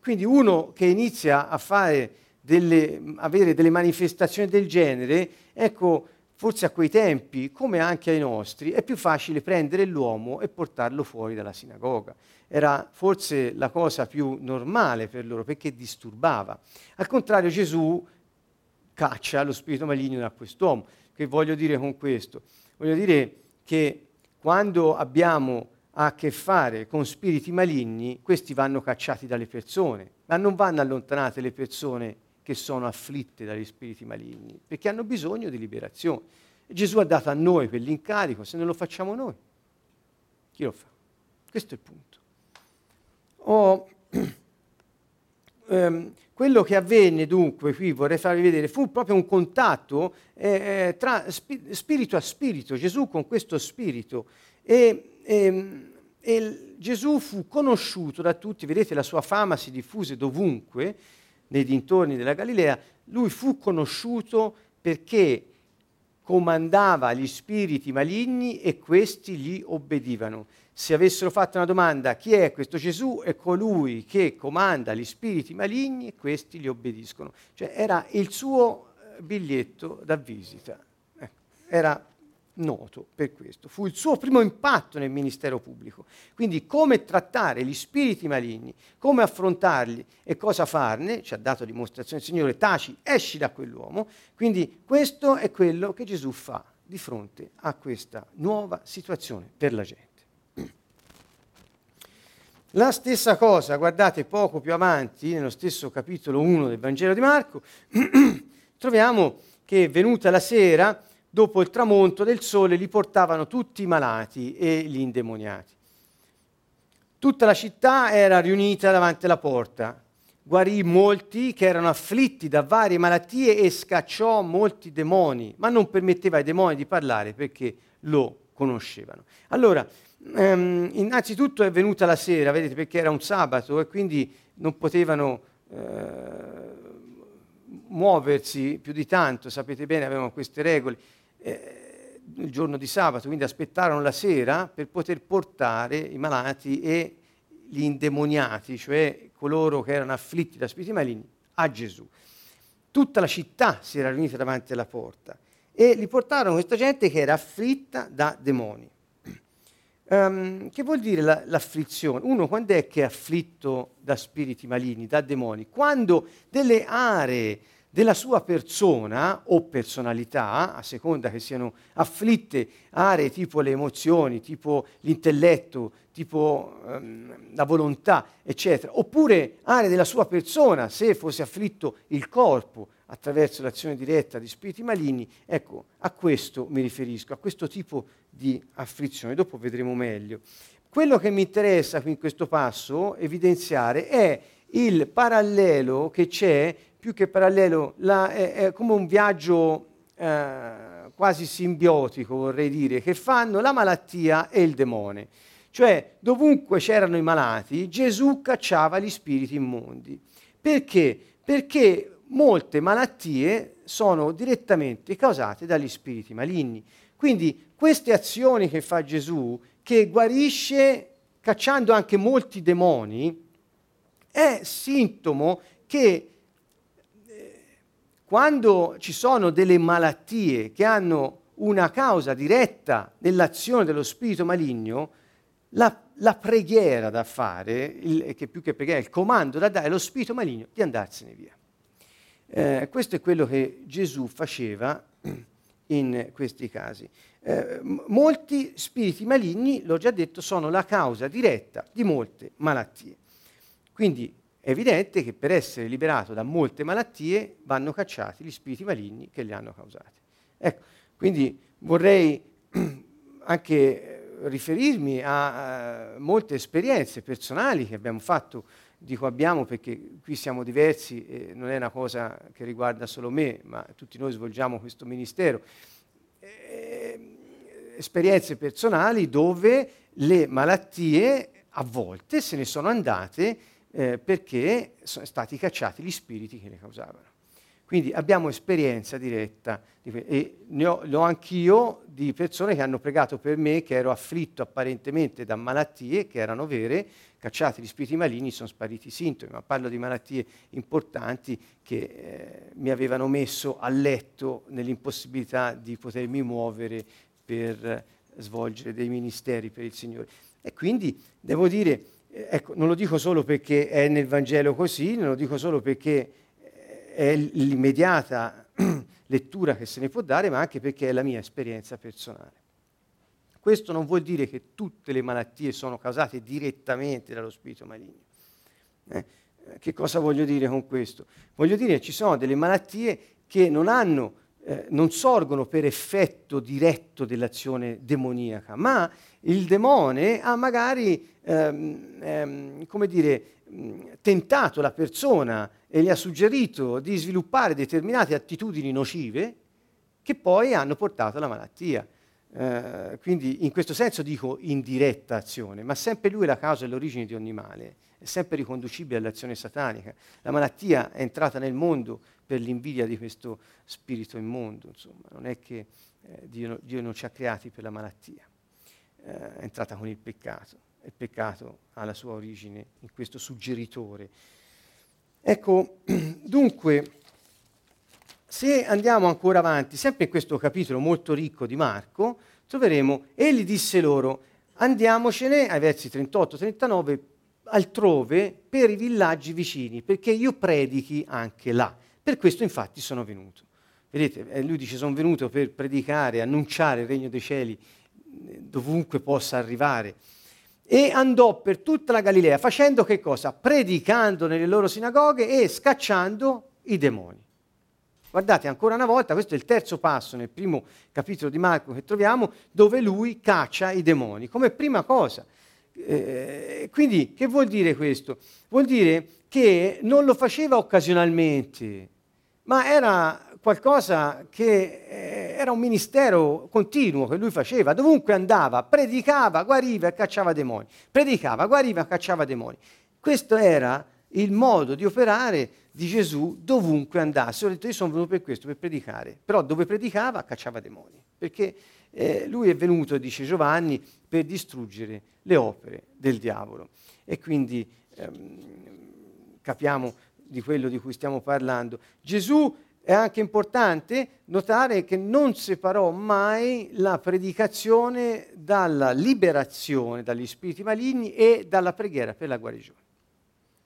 quindi uno che inizia a fare delle, avere delle manifestazioni del genere, ecco, forse a quei tempi, come anche ai nostri, è più facile prendere l'uomo e portarlo fuori dalla sinagoga era forse la cosa più normale per loro perché disturbava. Al contrario Gesù caccia lo spirito maligno da quest'uomo. Che voglio dire con questo? Voglio dire che quando abbiamo a che fare con spiriti maligni, questi vanno cacciati dalle persone, ma non vanno allontanate le persone che sono afflitte dagli spiriti maligni, perché hanno bisogno di liberazione. Gesù ha dato a noi quell'incarico, se non lo facciamo noi, chi lo fa? Questo è il punto ho, (clears throat) ehm, quello che avvenne dunque, qui vorrei farvi vedere, fu proprio un contatto eh, eh tra spi- spirito a spirito, Gesù con questo spirito. E, ehm, e Gesù fu conosciuto da tutti, vedete la sua fama si diffuse dovunque, nei dintorni della Galilea, lui fu conosciuto perché comandava gli spiriti maligni e questi gli obbedivano. Se avessero fatto una domanda chi è questo Gesù, è colui che comanda gli spiriti maligni e questi gli obbediscono. Cioè era il suo eh, biglietto da visita, ecco, era noto per questo. Fu il suo primo impatto nel ministero pubblico. Quindi come trattare gli spiriti maligni, come affrontarli e cosa farne, ci ha dato dimostrazione il Signore, taci, esci da quell'uomo. Quindi questo è quello che Gesù fa di fronte a questa nuova situazione per la gente. La stessa cosa, guardate poco più avanti, nello stesso capitolo 1 del Vangelo di Marco, (clears throat) troviamo che venuta la sera, dopo il tramonto del sole, li portavano tutti i malati e gli indemoniati. Tutta la città era riunita davanti alla porta. Guarì molti che erano afflitti da varie malattie e scacciò molti demoni, ma non permetteva ai demoni di parlare perché lo conoscevano. Allora, ehm, innanzitutto è venuta la sera, vedete, perché era un sabato e quindi non potevano eh, muoversi più di tanto, sapete bene, avevano queste regole. Eh, il giorno di sabato, quindi aspettarono la sera per poter portare i malati e gli indemoniati, cioè coloro che erano afflitti da spiriti maligni, a Gesù. Tutta la città si era riunita davanti alla porta e li portarono questa gente che era afflitta da demoni. Um, che vuol dire la, l'afflizione? Uno quando è che è afflitto da spiriti maligni, da demoni? Quando delle aree della sua persona o personalità, a seconda che siano afflitte aree tipo le emozioni, tipo l'intelletto, tipo um, la volontà, eccetera, oppure aree della sua persona, se fosse afflitto il corpo attraverso l'azione diretta di spiriti maligni, ecco, a questo mi riferisco, a questo tipo di afflizione, dopo vedremo meglio. Quello che mi interessa qui in questo passo evidenziare è il parallelo che c'è più che parallelo, la, è, è, come un viaggio eh, quasi simbiotico, vorrei dire, che fanno la malattia e il demone. Cioè, dovunque c'erano i malati, Gesù cacciava gli spiriti immondi. Perché? Perché molte malattie sono direttamente causate dagli spiriti maligni. Quindi queste azioni che fa Gesù, che guarisce cacciando anche molti demoni, è sintomo che quando ci sono delle malattie che hanno una causa diretta nell'azione dello spirito maligno, la, la preghiera da fare, il, che più che preghiera, il comando da dare allo spirito maligno di andarsene via. Eh, questo è quello che Gesù faceva (clears throat) in questi casi. Eh, molti spiriti maligni, l'ho già detto, sono la causa diretta di molte malattie. Quindi è evidente che per essere liberato da molte malattie vanno cacciati gli spiriti maligni che li hanno causati. Ecco, quindi vorrei (clears throat) anche eh, riferirmi a, a molte esperienze personali che abbiamo fatto, dico abbiamo perché qui siamo diversi e non è una cosa che riguarda solo me, ma tutti noi svolgiamo questo ministero. Eh, esperienze personali dove le malattie a volte se ne sono andate eh, perché sono stati cacciati gli spiriti che le causavano. Quindi abbiamo esperienza diretta e ne ho, ne ho anch'io di persone che hanno pregato per me che ero afflitto apparentemente da malattie che erano vere, cacciati gli spiriti maligni, sono spariti i sintomi, ma parlo di malattie importanti che eh, mi avevano messo a letto nell'impossibilità di potermi muovere per svolgere dei ministeri per il Signore. E quindi devo dire, ecco, non lo dico solo perché è nel Vangelo così, non lo dico solo perché è l'immediata (clears throat) lettura che se ne può dare, ma anche perché è la mia esperienza personale. Questo non vuol dire che tutte le malattie sono causate direttamente dallo spirito maligno. Eh? Che cosa voglio dire con questo? Voglio dire che ci sono delle malattie che non hanno eh, non sorgono per effetto diretto dell'azione demoniaca, ma il demone ha magari, ehm, ehm, come dire, tentato la persona e gli ha suggerito di sviluppare determinate attitudini nocive che poi hanno portato alla malattia. Eh, quindi in questo senso dico indiretta azione, ma sempre lui è la causa e l'origine di ogni male, è sempre riconducibile all'azione satanica. La malattia è entrata nel mondo per l'invidia di questo spirito immondo, insomma, non è che eh, Dio, Dio, non ci ha creati per la malattia, eh, è entrata con il peccato, il peccato ha la sua origine in questo suggeritore. Ecco, (clears throat) dunque, se andiamo ancora avanti, sempre in questo capitolo molto ricco di Marco, troveremo, egli disse loro, andiamocene, ai versi 38-39, altrove per i villaggi vicini, perché io predichi anche là. Per questo infatti sono venuto. Vedete, eh, lui dice sono venuto per predicare, annunciare il regno dei cieli eh, dovunque possa arrivare. E andò per tutta la Galilea facendo che cosa? Predicando nelle loro sinagoghe e scacciando i demoni. Guardate, ancora una volta, questo è il terzo passo nel primo capitolo di Marco che troviamo, dove lui caccia i demoni. Come prima cosa, Eh, quindi che vuol dire questo? Vuol dire che non lo faceva occasionalmente, ma era qualcosa che eh, era un ministero continuo che lui faceva, dovunque andava, predicava, guariva e cacciava demoni, predicava, guariva e cacciava demoni. Questo era il modo di operare di Gesù dovunque andasse. Ho detto io sono venuto per questo, per predicare, però dove predicava cacciava demoni, perché eh, lui è venuto, dice Giovanni, per distruggere le opere del diavolo. E quindi ehm, capiamo di quello di cui stiamo parlando. Gesù è anche importante notare che non separò mai la predicazione dalla liberazione dagli spiriti maligni e dalla preghiera per la guarigione.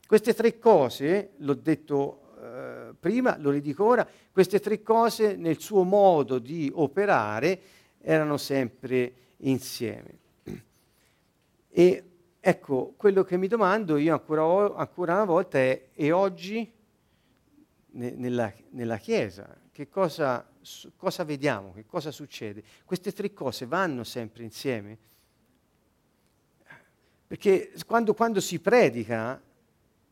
Queste tre cose, l'ho detto eh, prima, lo ridico ora, queste tre cose nel suo modo di operare erano sempre insieme. E ecco, quello che mi domando io ancora, ancora una volta è, e oggi nella, nella Chiesa, che cosa, cosa vediamo, che cosa succede? Queste tre cose vanno sempre insieme? Perché quando, quando si predica,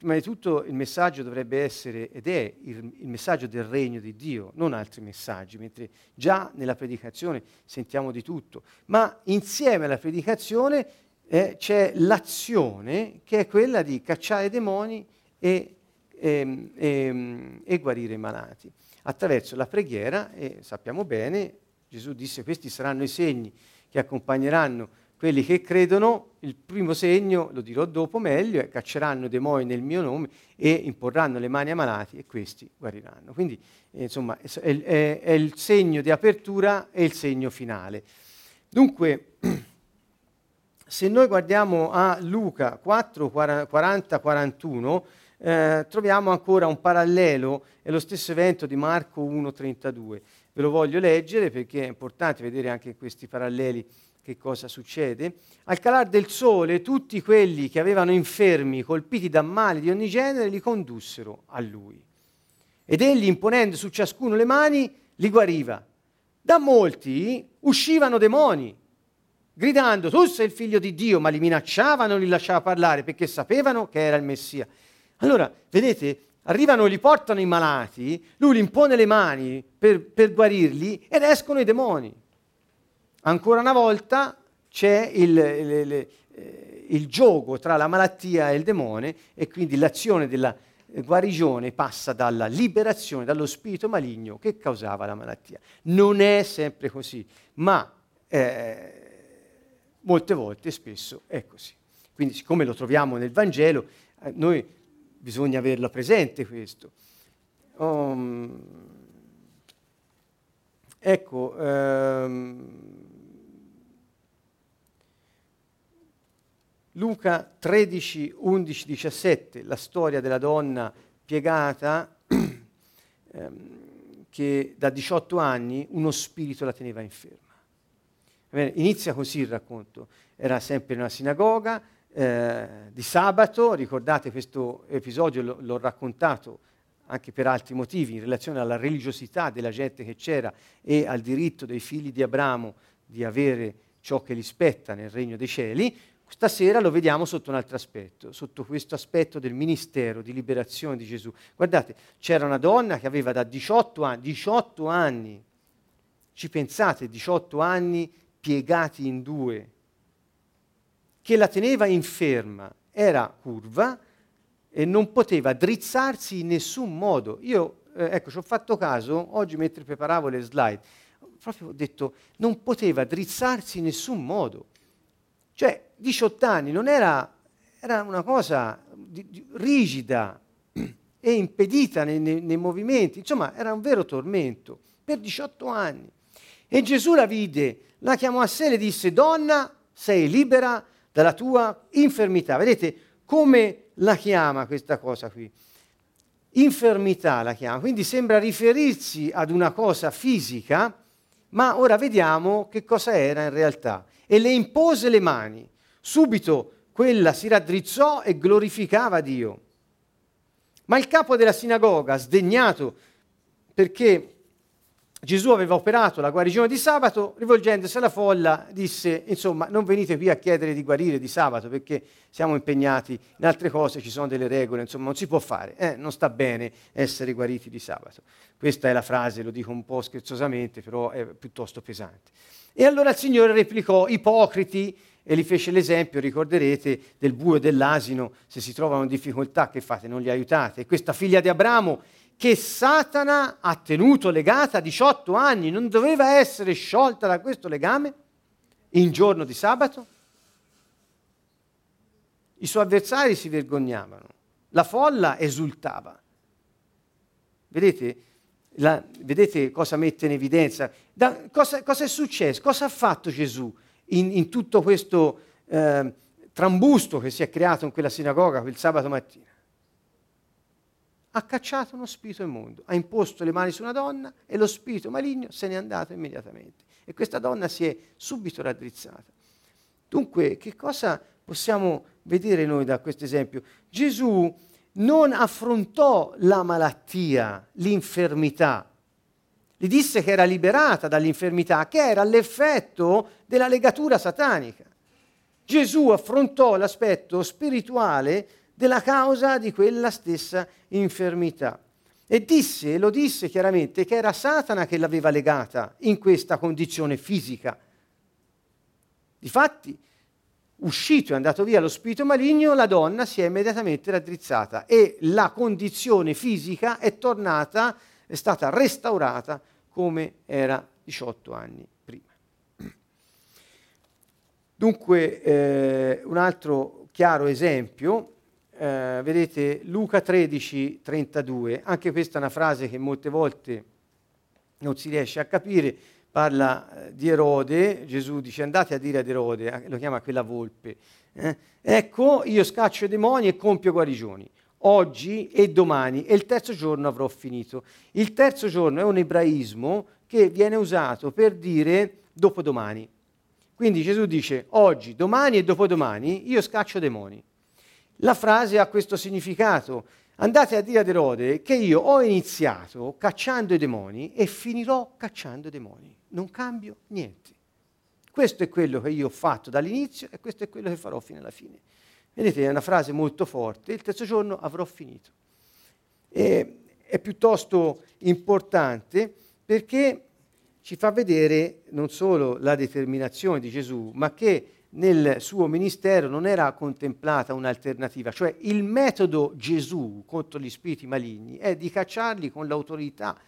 prima di tutto il messaggio dovrebbe essere, ed è il, il, messaggio del regno di Dio, non altri messaggi, mentre già nella predicazione sentiamo di tutto, ma insieme alla predicazione eh, c'è l'azione che è quella di cacciare demoni e e, ehm, e, ehm, e guarire i malati. Attraverso la preghiera, e sappiamo bene, Gesù disse questi saranno i segni che accompagneranno quelli che credono, il primo segno, lo dirò dopo meglio, è cacceranno demoni nel mio nome e imporranno le mani ai malati e questi guariranno. Quindi eh, insomma è, è, è, il segno di apertura e il segno finale. Dunque, (clears throat) se noi guardiamo a Luca 4, 40, 41, eh, troviamo ancora un parallelo, è lo stesso evento di Marco 1,32. Ve lo voglio leggere perché è importante vedere anche questi paralleli che cosa succede. Al calar del sole tutti quelli che avevano infermi colpiti da mali di ogni genere li condussero a lui. Ed egli, imponendo su ciascuno le mani, li guariva. Da molti uscivano demoni, gridando tu sei il figlio di Dio, ma li minacciavano, li lasciava parlare perché sapevano che era il Messia. Allora, vedete, arrivano, li portano i malati, lui li impone le mani per, per guarirli ed escono i demoni. Ancora una volta c'è il, il, il, il, gioco tra la malattia e il demone e quindi l'azione della guarigione passa dalla liberazione dallo spirito maligno che causava la malattia. Non è sempre così, ma eh, molte volte, spesso è così. Quindi siccome lo troviamo nel Vangelo, eh, noi bisogna averlo presente questo. Um, ecco, um, Luca 13, 11, 17, la storia della donna piegata (clears throat) ehm, che da 18 anni uno spirito la teneva inferma. Inizia così il racconto, era sempre in una sinagoga, eh, di sabato, ricordate questo episodio, l- l'ho raccontato anche per altri motivi, in relazione alla religiosità della gente che c'era e al diritto dei figli di Abramo di avere ciò che gli spetta nel regno dei cieli, stasera lo vediamo sotto un altro aspetto, sotto questo aspetto del ministero di liberazione di Gesù. Guardate, c'era una donna che aveva da 18 anni, 18 anni, ci pensate, 18 anni piegati in due, che la teneva inferma era curva e non poteva drizzarsi in nessun modo. Io, eh, ecco, ci ho fatto caso, oggi mentre preparavo le slide, proprio ho detto, non poteva drizzarsi in nessun modo. Cioè, 18 anni non era, era una cosa di, di, rigida e impedita nei, nei, nei movimenti, insomma, era un vero tormento per 18 anni. E Gesù la vide, la chiamò a sé e le disse, donna, sei libera dalla tua infermità. Vedete come la chiama questa cosa qui? Infermità la chiama, quindi sembra riferirsi ad una cosa fisica, ma ora vediamo che cosa era in realtà. E le impose le mani. Subito quella si raddrizzò e glorificava Dio. Ma il capo della sinagoga, sdegnato perché Gesù aveva operato la guarigione di sabato, rivolgendosi alla folla disse, insomma, non venite qui a chiedere di guarire di sabato perché siamo impegnati in altre cose, ci sono delle regole, insomma, non si può fare, eh, non sta bene essere guariti di sabato. Questa è la frase, lo dico un po' scherzosamente, però è piuttosto pesante. E allora il Signore replicò, ipocriti, e li fece l'esempio, ricorderete, del bue e dell'asino, se si trovano in difficoltà, che fate? Non li aiutate. E questa figlia di Abramo che Satana ha tenuto legata 18 anni, non doveva essere sciolta da questo legame in giorno di sabato? I suoi avversari si vergognavano, la folla esultava. Vedete, la, vedete cosa mette in evidenza? Da, cosa, cosa, è successo? Cosa ha fatto Gesù in, in tutto questo eh, trambusto che si è creato in quella sinagoga quel sabato mattina? ha cacciato uno spirito immondo, ha imposto le mani su una donna e lo spirito maligno se n'è andato immediatamente. E questa donna si è subito raddrizzata. Dunque, che cosa possiamo vedere noi da questo esempio? Gesù non affrontò la malattia, l'infermità. Gli disse che era liberata dall'infermità, che era l'effetto della legatura satanica. Gesù affrontò l'aspetto spirituale della causa di quella stessa infermità. E disse, lo disse chiaramente, che era Satana che l'aveva legata in questa condizione fisica. Difatti, uscito e andato via lo spirito maligno, la donna si è immediatamente raddrizzata e la condizione fisica è tornata, è stata restaurata come era 18 anni prima. Dunque, eh, un altro chiaro esempio eh, vedete Luca 13, 32, anche questa è una frase che molte volte non si riesce a capire, parla eh, di Erode, Gesù dice andate a dire ad Erode, eh, lo chiama quella volpe, eh? ecco io scaccio i demoni e compio guarigioni, oggi e domani e il terzo giorno avrò finito. Il terzo giorno è un ebraismo che viene usato per dire dopodomani. Quindi Gesù dice oggi, domani e dopodomani io scaccio demoni. La frase ha questo significato. Andate a dire ad Erode che io ho iniziato cacciando i demoni e finirò cacciando i demoni. Non cambio niente. Questo è quello che io ho fatto dall'inizio e questo è quello che farò fino alla fine. Vedete, è una frase molto forte. Il terzo giorno avrò finito. E è piuttosto importante perché ci fa vedere non solo la determinazione di Gesù, ma che nel suo ministero non era contemplata un'alternativa, cioè il metodo Gesù contro gli spiriti maligni è di cacciarli con l'autorità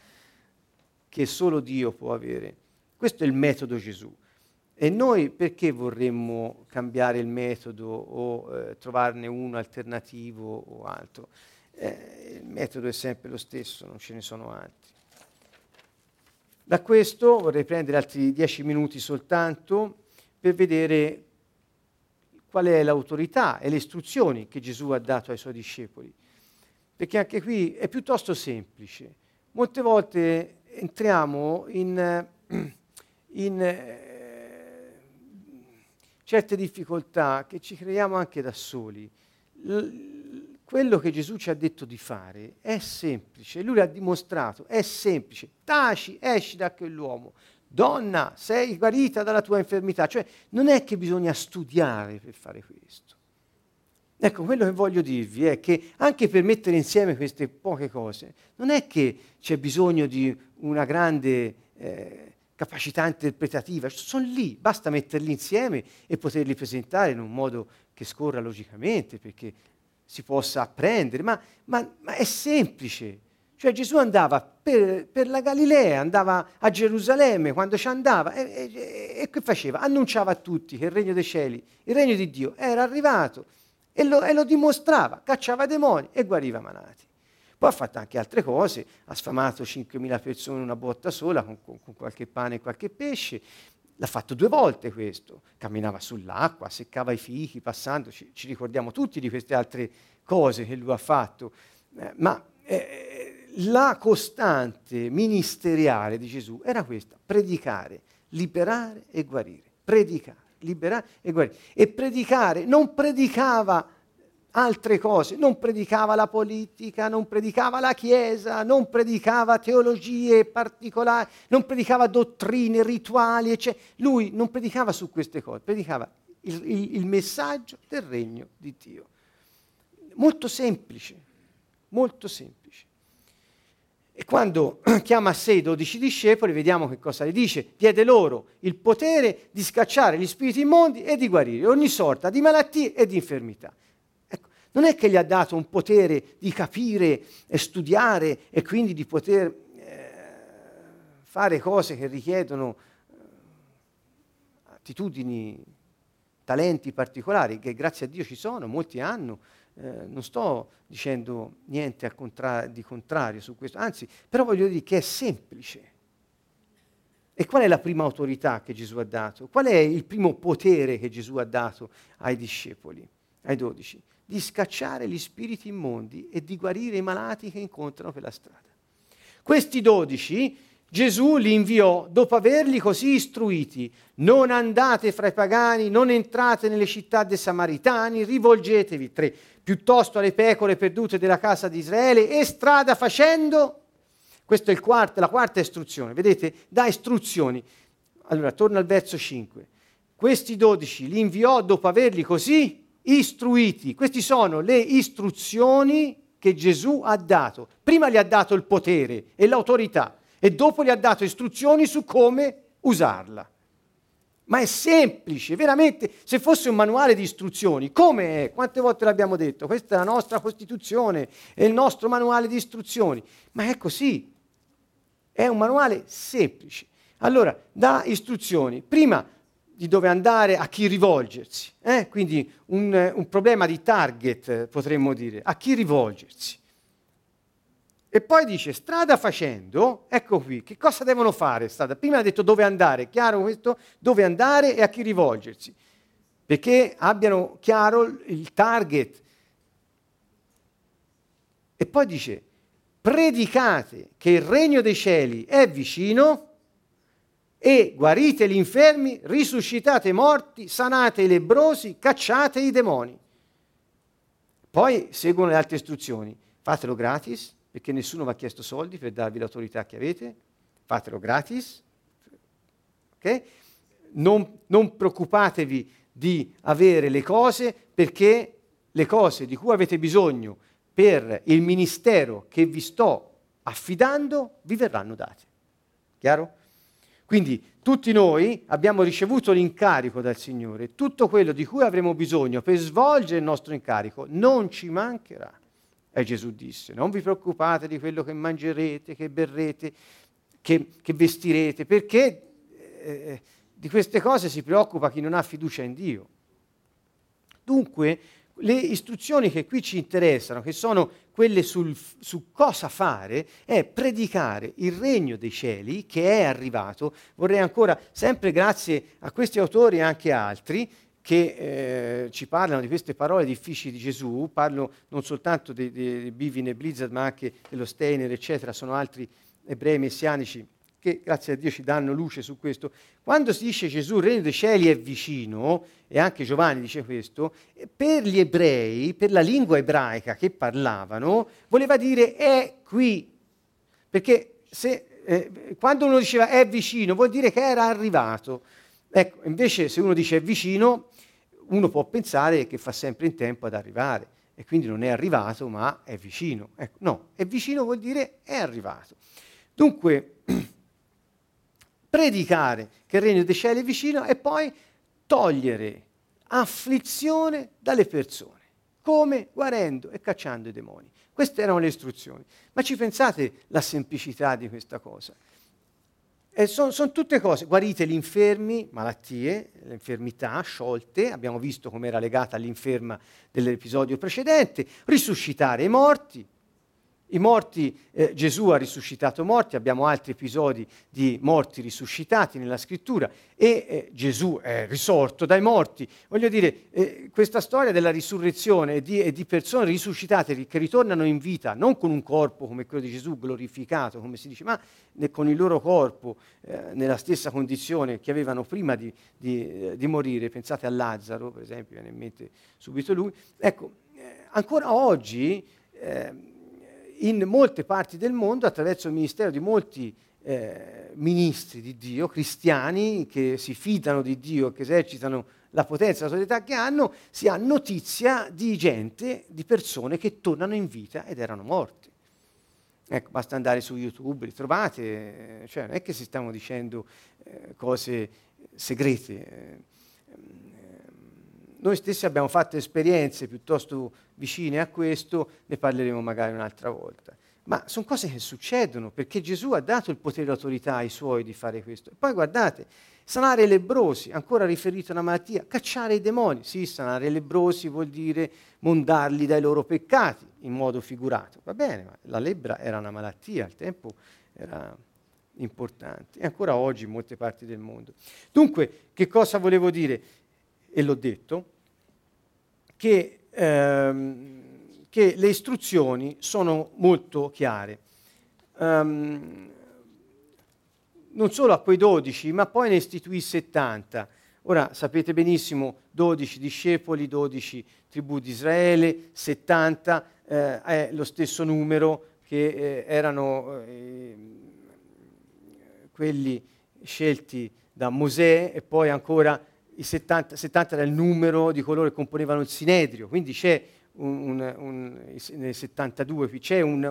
che solo Dio può avere. Questo è il metodo Gesù. E noi perché vorremmo cambiare il metodo o eh, trovarne uno alternativo o altro? Eh, il metodo è sempre lo stesso, non ce ne sono altri. Da questo vorrei prendere altri dieci minuti soltanto per vedere qual è l'autorità e le istruzioni che Gesù ha dato ai suoi discepoli. Perché anche qui è piuttosto semplice. Molte volte entriamo in, (clears throat) in eh, certe difficoltà che ci creiamo anche da soli. L- quello che Gesù ci ha detto di fare è semplice, lui l'ha dimostrato, è semplice. Taci, esci da quell'uomo, donna, sei guarita dalla tua infermità. Cioè, non è che bisogna studiare per fare questo. Ecco, quello che voglio dirvi è che anche per mettere insieme queste poche cose, non è che c'è bisogno di una grande eh, capacità interpretativa, sono lì, basta metterli insieme e poterli presentare in un modo che scorra logicamente, perché si possa apprendere, ma, ma, ma è semplice. Cioè Gesù andava per, per, la Galilea, andava a Gerusalemme quando ci andava e, e, e, che faceva? Annunciava a tutti che il regno dei cieli, il regno di Dio era arrivato e lo, e lo dimostrava, cacciava demoni e guariva malati. Poi ha fatto anche altre cose, ha sfamato 5.000 persone in una botta sola con, con, con qualche pane e qualche pesce, L'ha fatto due volte questo, camminava sull'acqua, seccava i fichi passando, ci, ci ricordiamo tutti di queste altre cose che lui ha fatto, eh, ma eh, la costante ministeriale di Gesù era questa, predicare, liberare e guarire, predicare, liberare e guarire. E predicare non predicava altre cose, non predicava la politica, non predicava la Chiesa, non predicava teologie particolari, non predicava dottrine, rituali, eccetera. Lui non predicava su queste cose, predicava il, il, il messaggio del regno di Dio. Molto semplice, molto semplice. E quando (clears throat) chiama a sé i dodici discepoli, vediamo che cosa gli dice. Diede loro il potere di scacciare gli spiriti immondi e di guarire ogni sorta di malattie e di infermità. Non è che gli ha dato un potere di capire e studiare e quindi di poter eh, fare cose che richiedono eh, attitudini, talenti particolari, che grazie a Dio ci sono, molti hanno, eh, non sto dicendo niente contra- di contrario su questo, anzi, però voglio dire che è semplice. E qual è la prima autorità che Gesù ha dato? Qual è il primo potere che Gesù ha dato ai discepoli, ai dodici? Di scacciare gli spiriti immondi e di guarire i malati che incontrano per la strada. Questi dodici Gesù li inviò dopo averli così istruiti. Non andate fra i pagani, non entrate nelle città dei Samaritani, rivolgetevi tre, piuttosto alle pecore perdute della casa di Israele e strada facendo. Questa è quarto, la quarta istruzione, vedete? Da istruzioni. Allora, torno al verso 5. Questi dodici li inviò dopo averli così istruiti. Queste sono le istruzioni che Gesù ha dato. Prima gli ha dato il potere e l'autorità e dopo gli ha dato istruzioni su come usarla. Ma è semplice, veramente, se fosse un manuale di istruzioni, come è? Quante volte l'abbiamo detto? Questa è la nostra Costituzione, è il nostro manuale di istruzioni. Ma è così, è un manuale semplice. Allora, dà istruzioni, prima di dove andare, a chi rivolgersi, eh? quindi un, un problema di target, potremmo dire, a chi rivolgersi. E poi dice, strada facendo, ecco qui, che cosa devono fare strada? Prima ha detto dove andare, chiaro questo? Dove andare e a chi rivolgersi, perché abbiano chiaro il target. E poi dice, predicate che il regno dei cieli è vicino e guarite gli infermi, risuscitate i morti, sanate i lebrosi, cacciate i demoni. Poi seguono le altre istruzioni, fatelo gratis, perché nessuno vi ha chiesto soldi per darvi l'autorità che avete, fatelo gratis. Okay? Non, non preoccupatevi di avere le cose perché le cose di cui avete bisogno per il ministero che vi sto affidando vi verranno date. Chiaro? Quindi tutti noi abbiamo ricevuto l'incarico dal Signore, tutto quello di cui avremo bisogno per svolgere il nostro incarico non ci mancherà. E Gesù disse, non vi preoccupate di quello che mangerete, che berrete, che, che vestirete, perché eh, di queste cose si preoccupa chi non ha fiducia in Dio. Dunque, le istruzioni che qui ci interessano, che sono quelle sul, su cosa fare, è predicare il regno dei cieli che è arrivato. Vorrei ancora, sempre grazie a questi autori e anche altri, che eh, ci parlano di queste parole difficili di Gesù, parlo non soltanto di, di, di Bivin e Blizzard, ma anche dello Steiner, eccetera, sono altri ebrei messianici che grazie a Dio ci danno luce su questo. Quando si dice Gesù, il regno dei cieli è vicino, e anche Giovanni dice questo, per gli ebrei, per la lingua ebraica che parlavano, voleva dire è qui. Perché se, eh, quando uno diceva è vicino, vuol dire che era arrivato. Ecco, invece se uno dice è vicino, uno può pensare che fa sempre in tempo ad arrivare e quindi non è arrivato ma è vicino. Ecco, no, è vicino vuol dire è arrivato. Dunque, (clears throat) predicare che il regno dei cieli è vicino e poi togliere afflizione dalle persone. Come? Guarendo e cacciando i demoni. Queste erano le istruzioni. Ma ci pensate la semplicità di questa cosa? Sono son tutte cose, guarite gli infermi, malattie, le infermità sciolte, abbiamo visto come era legata all'inferma dell'episodio precedente, risuscitare i morti, i morti, eh, Gesù ha risuscitato morti, abbiamo altri episodi di morti risuscitati nella scrittura e eh, Gesù è risorto dai morti. Voglio dire, eh, questa storia della risurrezione e di, di, persone risuscitate che ritornano in vita, non con un corpo come quello di Gesù glorificato, come si dice, ma con il loro corpo eh, nella stessa condizione che avevano prima di, di, di morire. Pensate a Lazzaro, per esempio, viene in mente subito lui. Ecco, ancora oggi eh, in molte parti del mondo, attraverso il ministero di molti eh, ministri di Dio, cristiani che si fidano di Dio, che esercitano la potenza e l'autorità che hanno, si ha notizia di gente, di persone che tornano in vita ed erano morti. Ecco, basta andare su YouTube, li trovate, cioè non è che si stiamo dicendo eh, cose segrete. Noi stessi abbiamo fatto esperienze piuttosto vicine a questo, ne parleremo magari un'altra volta. Ma sono cose che succedono perché Gesù ha dato il potere e l'autorità ai suoi di fare questo. E poi guardate, sanare i lebrosi, ancora riferito a una malattia, cacciare i demoni. Sì, sanare i lebrosi vuol dire mondarli dai loro peccati, in modo figurato. Va bene, ma la lebbra era una malattia, al tempo era importante. E ancora oggi in molte parti del mondo. Dunque, che cosa volevo dire? E l'ho detto, che... Ehm, che le istruzioni sono molto chiare. Um, non solo a quei 12, ma poi ne istituì 70. Ora sapete benissimo, 12 discepoli, 12 tribù di Israele, 70 eh, è lo stesso numero che eh, erano eh, quelli scelti da Mosè e poi ancora i 70, 70 era il numero di coloro che componevano il Sinedrio, quindi c'è un, un, nel 72 c'è un,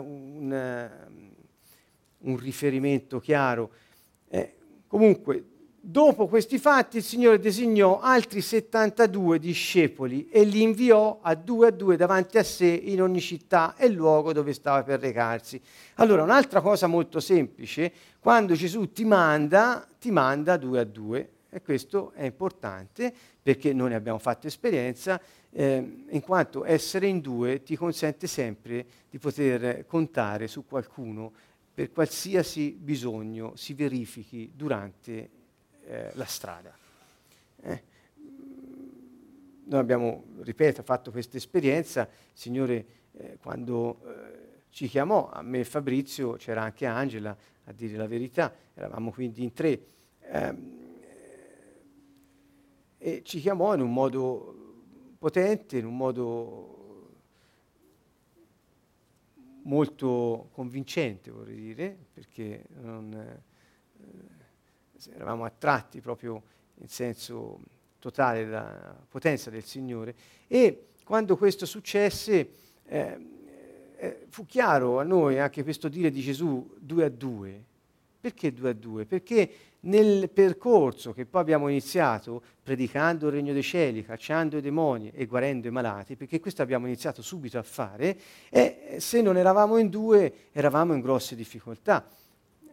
un riferimento chiaro. Eh, comunque, dopo questi fatti il Signore designò altri 72 discepoli e li inviò a due a due davanti a sé in ogni città e luogo dove stava per recarsi. Allora, un'altra cosa molto semplice, quando Gesù ti manda, ti manda due a due. E questo è importante perché noi ne abbiamo fatto esperienza eh, in quanto essere in due ti consente sempre di poter contare su qualcuno per qualsiasi bisogno si verifichi durante eh, la strada. Eh? Noi abbiamo, ripeto, fatto questa esperienza, Signore eh, quando eh, ci chiamò, a me e Fabrizio, c'era anche Angela, a dire la verità, eravamo quindi in tre, ehm, e ci chiamò in un modo potente, in un modo molto convincente, vorrei dire, perché non, eh, eravamo attratti proprio in senso totale dalla potenza del Signore. E quando questo successe, eh, eh, fu chiaro a noi anche questo dire di Gesù due a due. Perché due a due? Perché nel percorso che poi abbiamo iniziato predicando il regno dei cieli, cacciando i demoni e guarendo i malati, perché questo abbiamo iniziato subito a fare, e se non eravamo in due eravamo in grosse difficoltà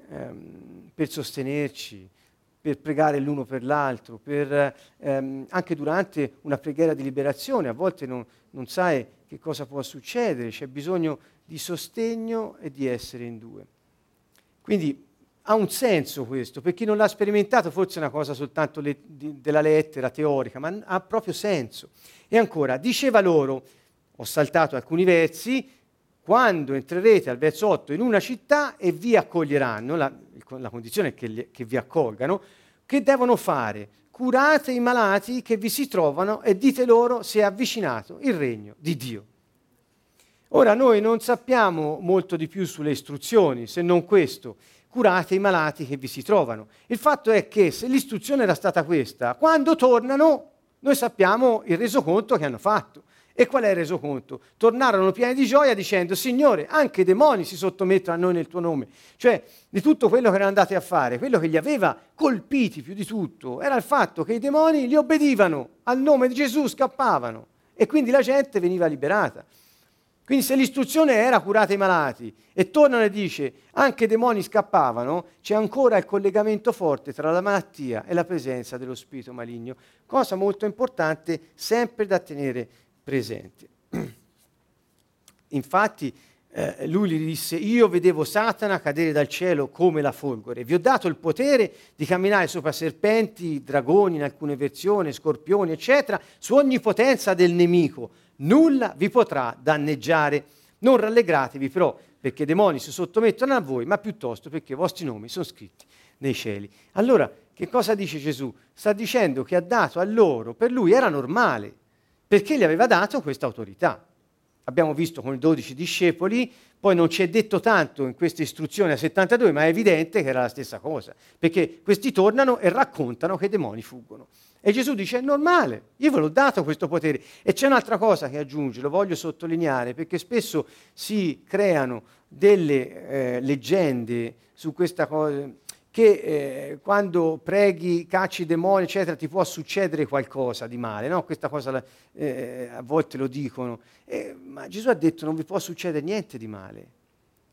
ehm, per sostenerci, per pregare l'uno per l'altro, per, ehm, anche durante una preghiera di liberazione, a volte non, non sai che cosa può succedere, c'è bisogno di sostegno e di essere in due. Quindi ha un senso questo, per chi non l'ha sperimentato forse è una cosa soltanto le, di, della lettera teorica, ma ha proprio senso. E ancora, diceva loro, ho saltato alcuni versi, quando entrerete al verso 8 in una città e vi accoglieranno, la, la condizione è che, li, che vi accolgano, che devono fare? Curate i malati che vi si trovano e dite loro se è avvicinato il regno di Dio. Ora noi non sappiamo molto di più sulle istruzioni, se non questo, curate i malati che vi si trovano. Il fatto è che se l'istruzione era stata questa, quando tornano noi sappiamo il resoconto che hanno fatto. E qual è il resoconto? Tornarono pieni di gioia dicendo, Signore, anche i demoni si sottomettono a noi nel tuo nome. Cioè, di tutto quello che erano andati a fare, quello che li aveva colpiti più di tutto, era il fatto che i demoni li obbedivano, al nome di Gesù scappavano. E quindi la gente veniva liberata. Quindi se l'istruzione era curate i malati e tornano e dice anche i demoni scappavano, c'è ancora il collegamento forte tra la malattia e la presenza dello spirito maligno, cosa molto importante sempre da tenere presente. (clears throat) Infatti eh, lui gli disse io vedevo Satana cadere dal cielo come la folgore, vi ho dato il potere di camminare sopra serpenti, dragoni in alcune versioni, scorpioni eccetera, su ogni potenza del nemico nulla vi potrà danneggiare. Non rallegratevi però perché i demoni si sottomettono a voi, ma piuttosto perché i vostri nomi sono scritti nei cieli. Allora, che cosa dice Gesù? Sta dicendo che ha dato a loro, per lui era normale, perché gli aveva dato questa autorità. abbiamo visto con i dodici discepoli, poi non ci è detto tanto in questa istruzione a 72, ma è evidente che era la stessa cosa, perché questi tornano e raccontano che i demoni fuggono. E Gesù dice è normale, io ve l'ho dato questo potere. E c'è un'altra cosa che aggiunge, lo voglio sottolineare, perché spesso si creano delle eh, leggende su questa cosa, che eh, quando preghi, cacci i demoni, eccetera, ti può succedere qualcosa di male, no? Questa cosa eh, a volte lo dicono. Eh, ma Gesù ha detto non vi può succedere niente di male.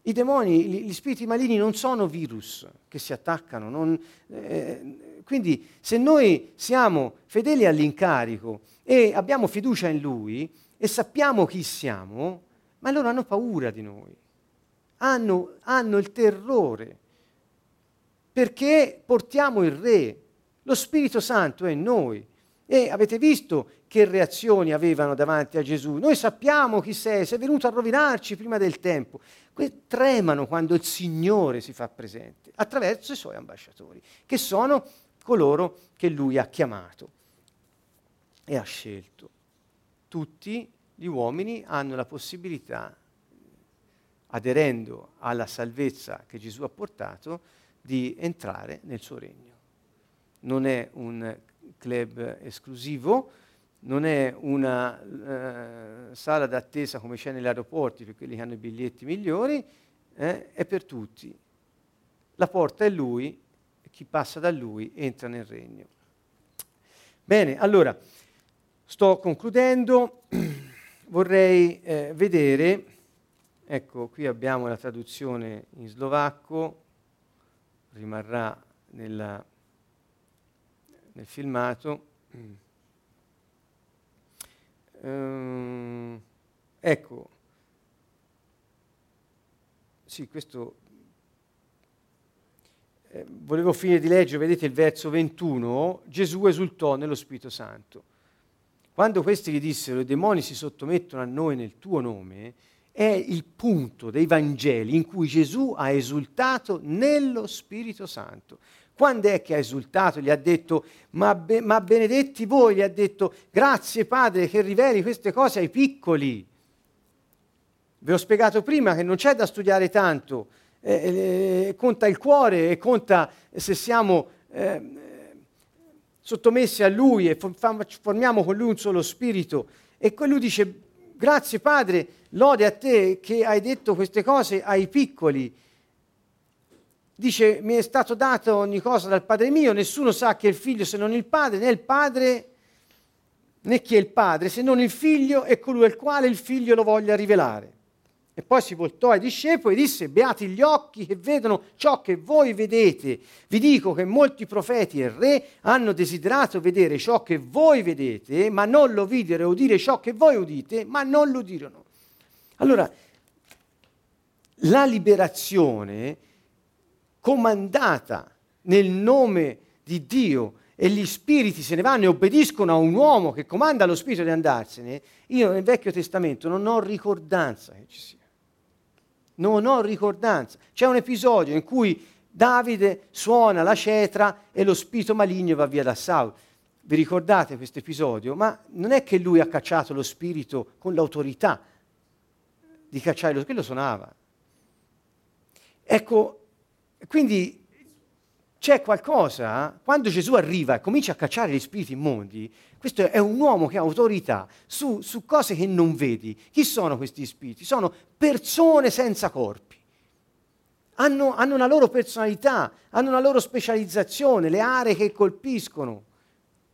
I demoni, gli, spiriti maligni non sono virus che si attaccano, non, eh, quindi se noi siamo fedeli all'incarico e abbiamo fiducia in Lui e sappiamo chi siamo, ma loro hanno paura di noi, hanno, hanno il terrore, perché portiamo il Re, lo Spirito Santo è in noi. E avete visto che reazioni avevano davanti a Gesù. Noi sappiamo chi sei, sei venuto a rovinarci prima del tempo. Que- tremano quando il Signore si fa presente attraverso i suoi ambasciatori, che sono coloro che lui ha chiamato e ha scelto. Tutti gli uomini hanno la possibilità, aderendo alla salvezza che Gesù ha portato, di entrare nel suo regno. Non è un club esclusivo, non è una uh, sala d'attesa come c'è negli aeroporti per quelli che hanno i biglietti migliori, eh, è per tutti. La porta è lui chi passa da lui entra nel regno. Bene, allora, sto concludendo, (clears throat) vorrei eh, vedere, ecco, qui abbiamo la traduzione in slovacco, rimarrà nella, nel filmato. (clears throat) Um, ecco, sì, questo eh, volevo finire di leggere, vedete il verso 21, Gesù esultò nello Spirito Santo. Quando questi gli dissero i demoni si sottomettono a noi nel tuo nome, è il punto dei Vangeli in cui Gesù ha esultato nello Spirito Santo. Quando è che ha esultato? Gli ha detto, ma, be- ma benedetti voi, gli ha detto, grazie Padre che riveli queste cose ai piccoli. Vi ho spiegato prima che non c'è da studiare tanto, eh, eh, conta il cuore e conta se siamo eh, sottomessi a Lui e formiamo con Lui un solo spirito. E lui dice, grazie Padre, lode a te che hai detto queste cose ai piccoli. Dice, mi è stato dato ogni cosa dal Padre mio, nessuno sa che è il figlio se non il Padre, né il Padre né chi è il Padre se non il figlio e colui al quale il figlio lo voglia rivelare. E poi si voltò ai discepoli e disse, beati gli occhi che vedono ciò che voi vedete. Vi dico che molti profeti e re hanno desiderato vedere ciò che voi vedete, ma non lo videro, e udire ciò che voi udite, ma non lo udirono. Allora, la liberazione comandata nel nome di Dio e gli spiriti se ne vanno e obbediscono a un uomo che comanda allo spirito di andarsene, io nel Vecchio Testamento non ho ricordanza che ci sia non ho ricordanza. C'è un episodio in cui Davide suona la cetra e lo spirito maligno va via da Saul. Vi ricordate questo episodio? Ma non è che lui ha cacciato lo spirito con l'autorità di cacciare lo spirito, quello suonava. Ecco, quindi c'è qualcosa, quando Gesù arriva e comincia a cacciare gli spiriti immondi, questo è un uomo che ha autorità su, su cose che non vedi. Chi sono questi spiriti? Sono persone senza corpi. Hanno, hanno, una loro personalità, hanno una loro specializzazione, le aree che colpiscono,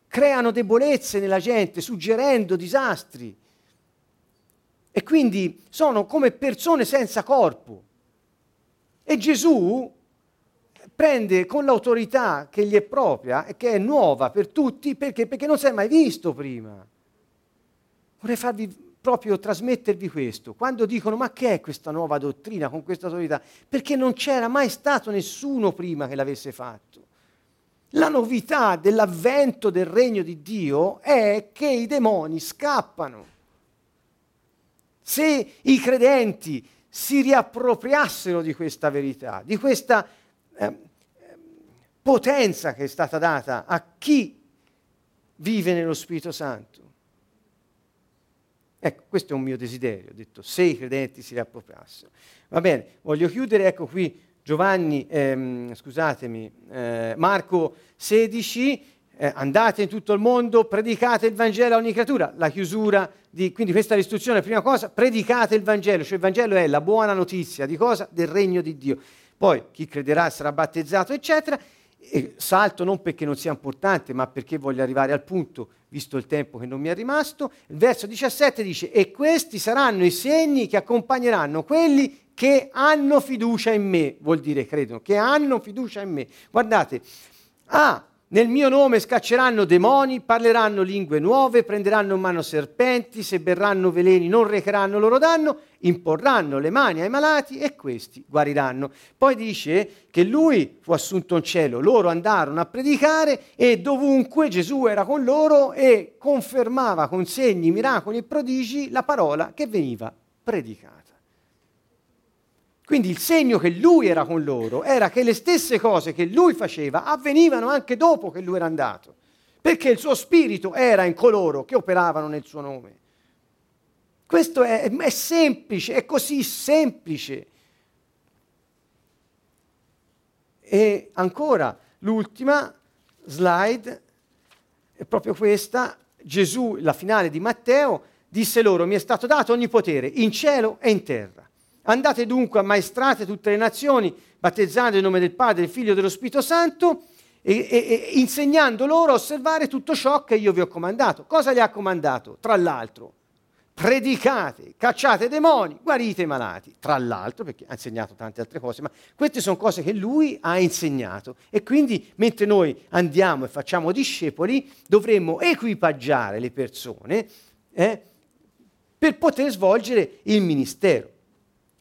creano debolezze nella gente, suggerendo disastri. E quindi sono come persone senza corpo. E Gesù prende con l'autorità che gli è propria e che è nuova per tutti, perché? Perché non si è mai visto prima. Vorrei farvi proprio trasmettervi questo. Quando dicono ma che è questa nuova dottrina con questa autorità? Perché non c'era mai stato nessuno prima che l'avesse fatto. La novità dell'avvento del regno di Dio è che i demoni scappano. Se i credenti si riappropriassero di questa verità, di questa eh, potenza che è stata data a chi vive nello Spirito Santo. Ecco, questo è un mio desiderio, ho detto, se i credenti si riappropriassero. Va bene, voglio chiudere, ecco qui Giovanni, ehm, scusatemi, eh, Marco 16, eh, andate in tutto il mondo, predicate il Vangelo a ogni creatura, la chiusura di, quindi questa è l'istruzione, prima cosa, predicate il Vangelo, cioè il Vangelo è la buona notizia di cosa? Del regno di Dio. Poi chi crederà sarà battezzato, eccetera. E salto non perché non sia importante, ma perché voglio arrivare al punto, visto il tempo che non mi è rimasto. Il verso 17 dice, e questi saranno i segni che accompagneranno quelli che hanno fiducia in me, vuol dire credono, che hanno fiducia in me. Guardate, ah, nel mio nome scacceranno demoni, parleranno lingue nuove, prenderanno in mano serpenti, se berranno veleni non recheranno loro danno, imporranno le mani ai malati e questi guariranno. Poi dice che lui fu assunto in cielo, loro andarono a predicare e dovunque Gesù era con loro e confermava con segni, miracoli e prodigi la parola che veniva predicata. Quindi il segno che lui era con loro era che le stesse cose che lui faceva avvenivano anche dopo che lui era andato, perché il suo spirito era in coloro che operavano nel suo nome. Questo è, è semplice, è così semplice. E ancora l'ultima slide è proprio questa. Gesù, la finale di Matteo, disse loro, mi è stato dato ogni potere in cielo e in terra. Andate dunque, ammaestrate tutte le nazioni, battezzando nel nome del Padre, del Figlio e dello Spirito Santo, e, e, e, insegnando loro a osservare tutto ciò che io vi ho comandato. Cosa gli ha comandato? Tra l'altro, predicate, cacciate demoni, guarite i malati. Tra l'altro, perché ha insegnato tante altre cose, ma queste sono cose che lui ha insegnato. E quindi, mentre noi andiamo e facciamo discepoli, dovremmo equipaggiare le persone eh, per poter svolgere il ministero.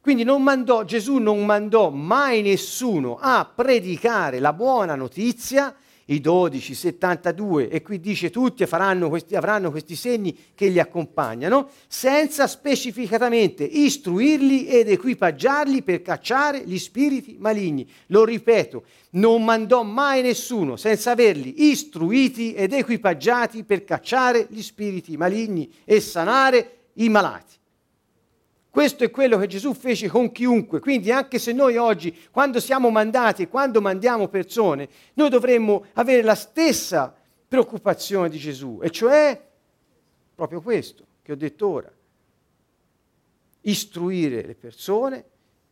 Quindi non mandò, Gesù non mandò mai nessuno a predicare la buona notizia, i 12, 72, e qui dice tutti questi, avranno questi segni che li accompagnano, senza specificatamente istruirli ed equipaggiarli per cacciare gli spiriti maligni. Lo ripeto, non mandò mai nessuno senza averli istruiti ed equipaggiati per cacciare gli spiriti maligni e sanare i malati. Questo è quello che Gesù fece con chiunque. Quindi anche se noi oggi, quando siamo mandati quando mandiamo persone, noi dovremmo avere la stessa preoccupazione di Gesù, e cioè proprio questo che ho detto ora. Istruire le persone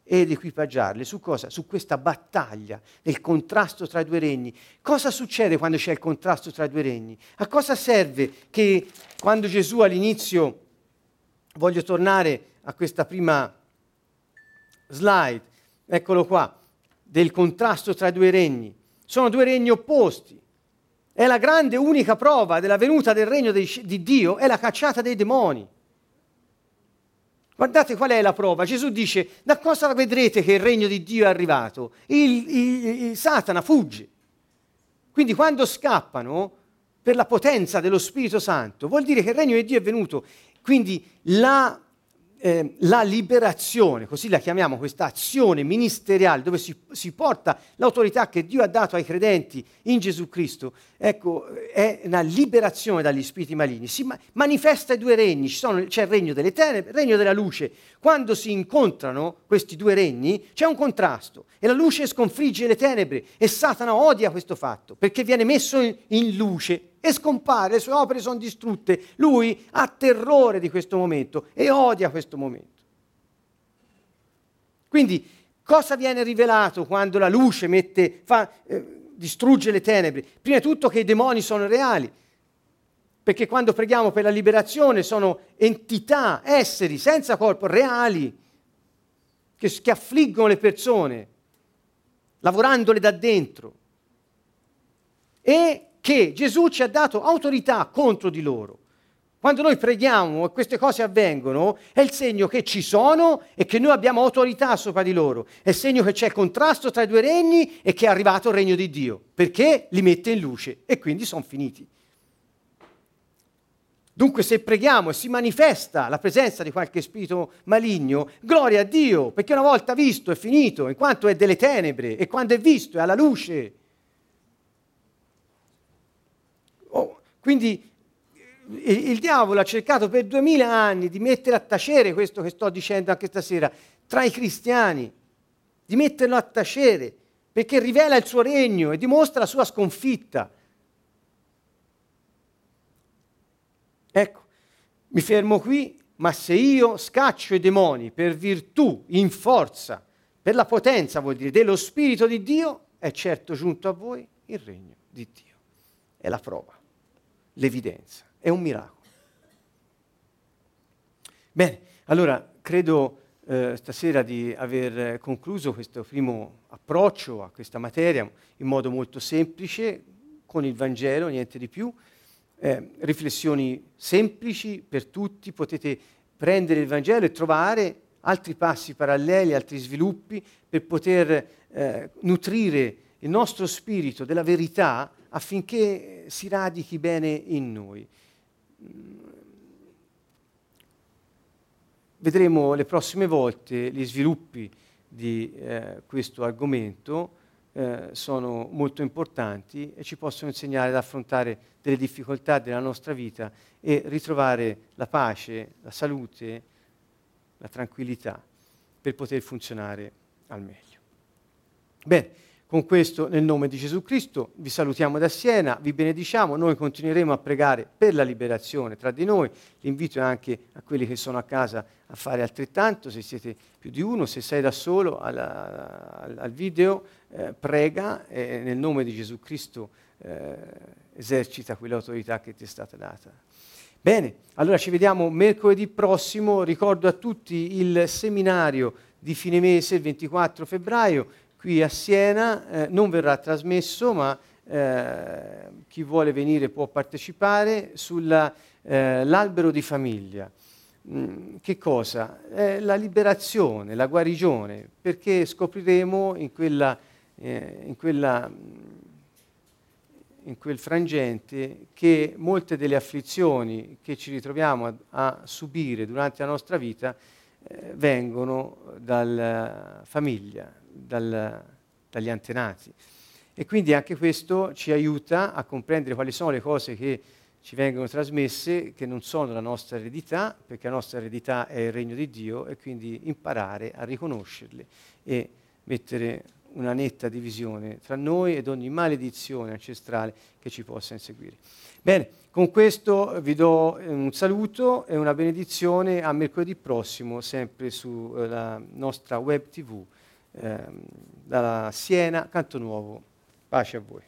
ed equipaggiarle su cosa? Su questa battaglia del contrasto tra i due regni. Cosa succede quando c'è il contrasto tra i due regni? A cosa serve che quando Gesù all'inizio, voglio tornare a questa prima slide, eccolo qua, del contrasto tra i due regni. Sono due regni opposti. È la grande unica prova della venuta del regno di, di Dio, è la cacciata dei demoni. Guardate qual è la prova. Gesù dice, da cosa vedrete che il regno di Dio è arrivato? Il, il, il Satana fugge. Quindi quando scappano per la potenza dello Spirito Santo, vuol dire che il regno di Dio è venuto. Quindi la eh, la liberazione, così la chiamiamo questa azione ministeriale dove si, si, porta l'autorità che Dio ha dato ai credenti in Gesù Cristo, ecco, è una liberazione dagli spiriti maligni. Si ma- manifesta i due regni, sono, c'è il regno delle tenebre, il regno della luce. Quando si incontrano questi due regni c'è un contrasto e la luce sconfigge le tenebre e Satana odia questo fatto perché viene messo in, in luce e scompare, le sue opere sono distrutte. Lui ha terrore di questo momento e odia questo momento. Quindi cosa viene rivelato quando la luce mette, fa, eh, distrugge le tenebre? Prima di tutto che i demoni sono reali, perché quando preghiamo per la liberazione sono entità, esseri senza corpo, reali, che, che affliggono le persone, lavorandole da dentro. E che Gesù ci ha dato autorità contro di loro. Quando noi preghiamo e queste cose avvengono, è il segno che ci sono e che noi abbiamo autorità sopra di loro. È il segno che c'è contrasto tra i due regni e che è arrivato il regno di Dio, perché li mette in luce e quindi sono finiti. Dunque se preghiamo e si manifesta la presenza di qualche spirito maligno, gloria a Dio, perché una volta visto è finito, in quanto è delle tenebre e quando è visto è alla luce. Quindi il, il diavolo ha cercato per duemila anni di mettere a tacere questo che sto dicendo anche stasera tra i cristiani, di metterlo a tacere, perché rivela il suo regno e dimostra la sua sconfitta. Ecco, mi fermo qui, ma se io scaccio i demoni per virtù, in forza, per la potenza, vuol dire, dello Spirito di Dio, è certo giunto a voi il regno di Dio. È la prova, l'evidenza, è un miracolo. Bene, allora credo eh, stasera di aver concluso questo primo approccio a questa materia in modo molto semplice, con il Vangelo, niente di più. Eh, riflessioni semplici per tutti, potete prendere il Vangelo e trovare altri passi paralleli, altri sviluppi per poter eh, nutrire il nostro spirito della verità affinché si radichi bene in noi. Vedremo le prossime volte gli sviluppi di eh, questo argomento, eh, sono molto importanti e ci possono insegnare ad affrontare delle difficoltà della nostra vita e ritrovare la pace, la salute, la tranquillità per poter funzionare al meglio. Bene, con questo, nel nome di Gesù Cristo, vi salutiamo da Siena, vi benediciamo, noi continueremo a pregare per la liberazione tra di noi, l'invito è anche a quelli che sono a casa a fare altrettanto, se siete più di uno, se sei da solo alla, al, video, eh, prega e nel nome di Gesù Cristo eh, esercita quell'autorità che ti è stata data. Bene, allora ci vediamo mercoledì prossimo, ricordo a tutti il seminario di fine mese, il 24 febbraio, qui a Siena, eh, non verrà trasmesso, ma eh, chi vuole venire può partecipare sull'albero eh, di famiglia. Mm, che cosa? la liberazione, la guarigione, perché scopriremo in, quella, eh, in, quella, in quel frangente che molte delle afflizioni che ci ritroviamo a, a subire durante la nostra vita eh, vengono dalla famiglia, dal, dagli antenati. E quindi anche questo ci aiuta a comprendere quali sono le cose che ci vengono trasmesse, che non sono la nostra eredità, perché la nostra eredità è il regno di Dio, e quindi imparare a riconoscerle e mettere una netta divisione tra noi ed ogni maledizione ancestrale che ci possa inseguire. Bene, con questo vi do un saluto e una benedizione a mercoledì prossimo, sempre sulla nostra web tv ehm, dalla Siena, Canto Nuovo. Pace a voi.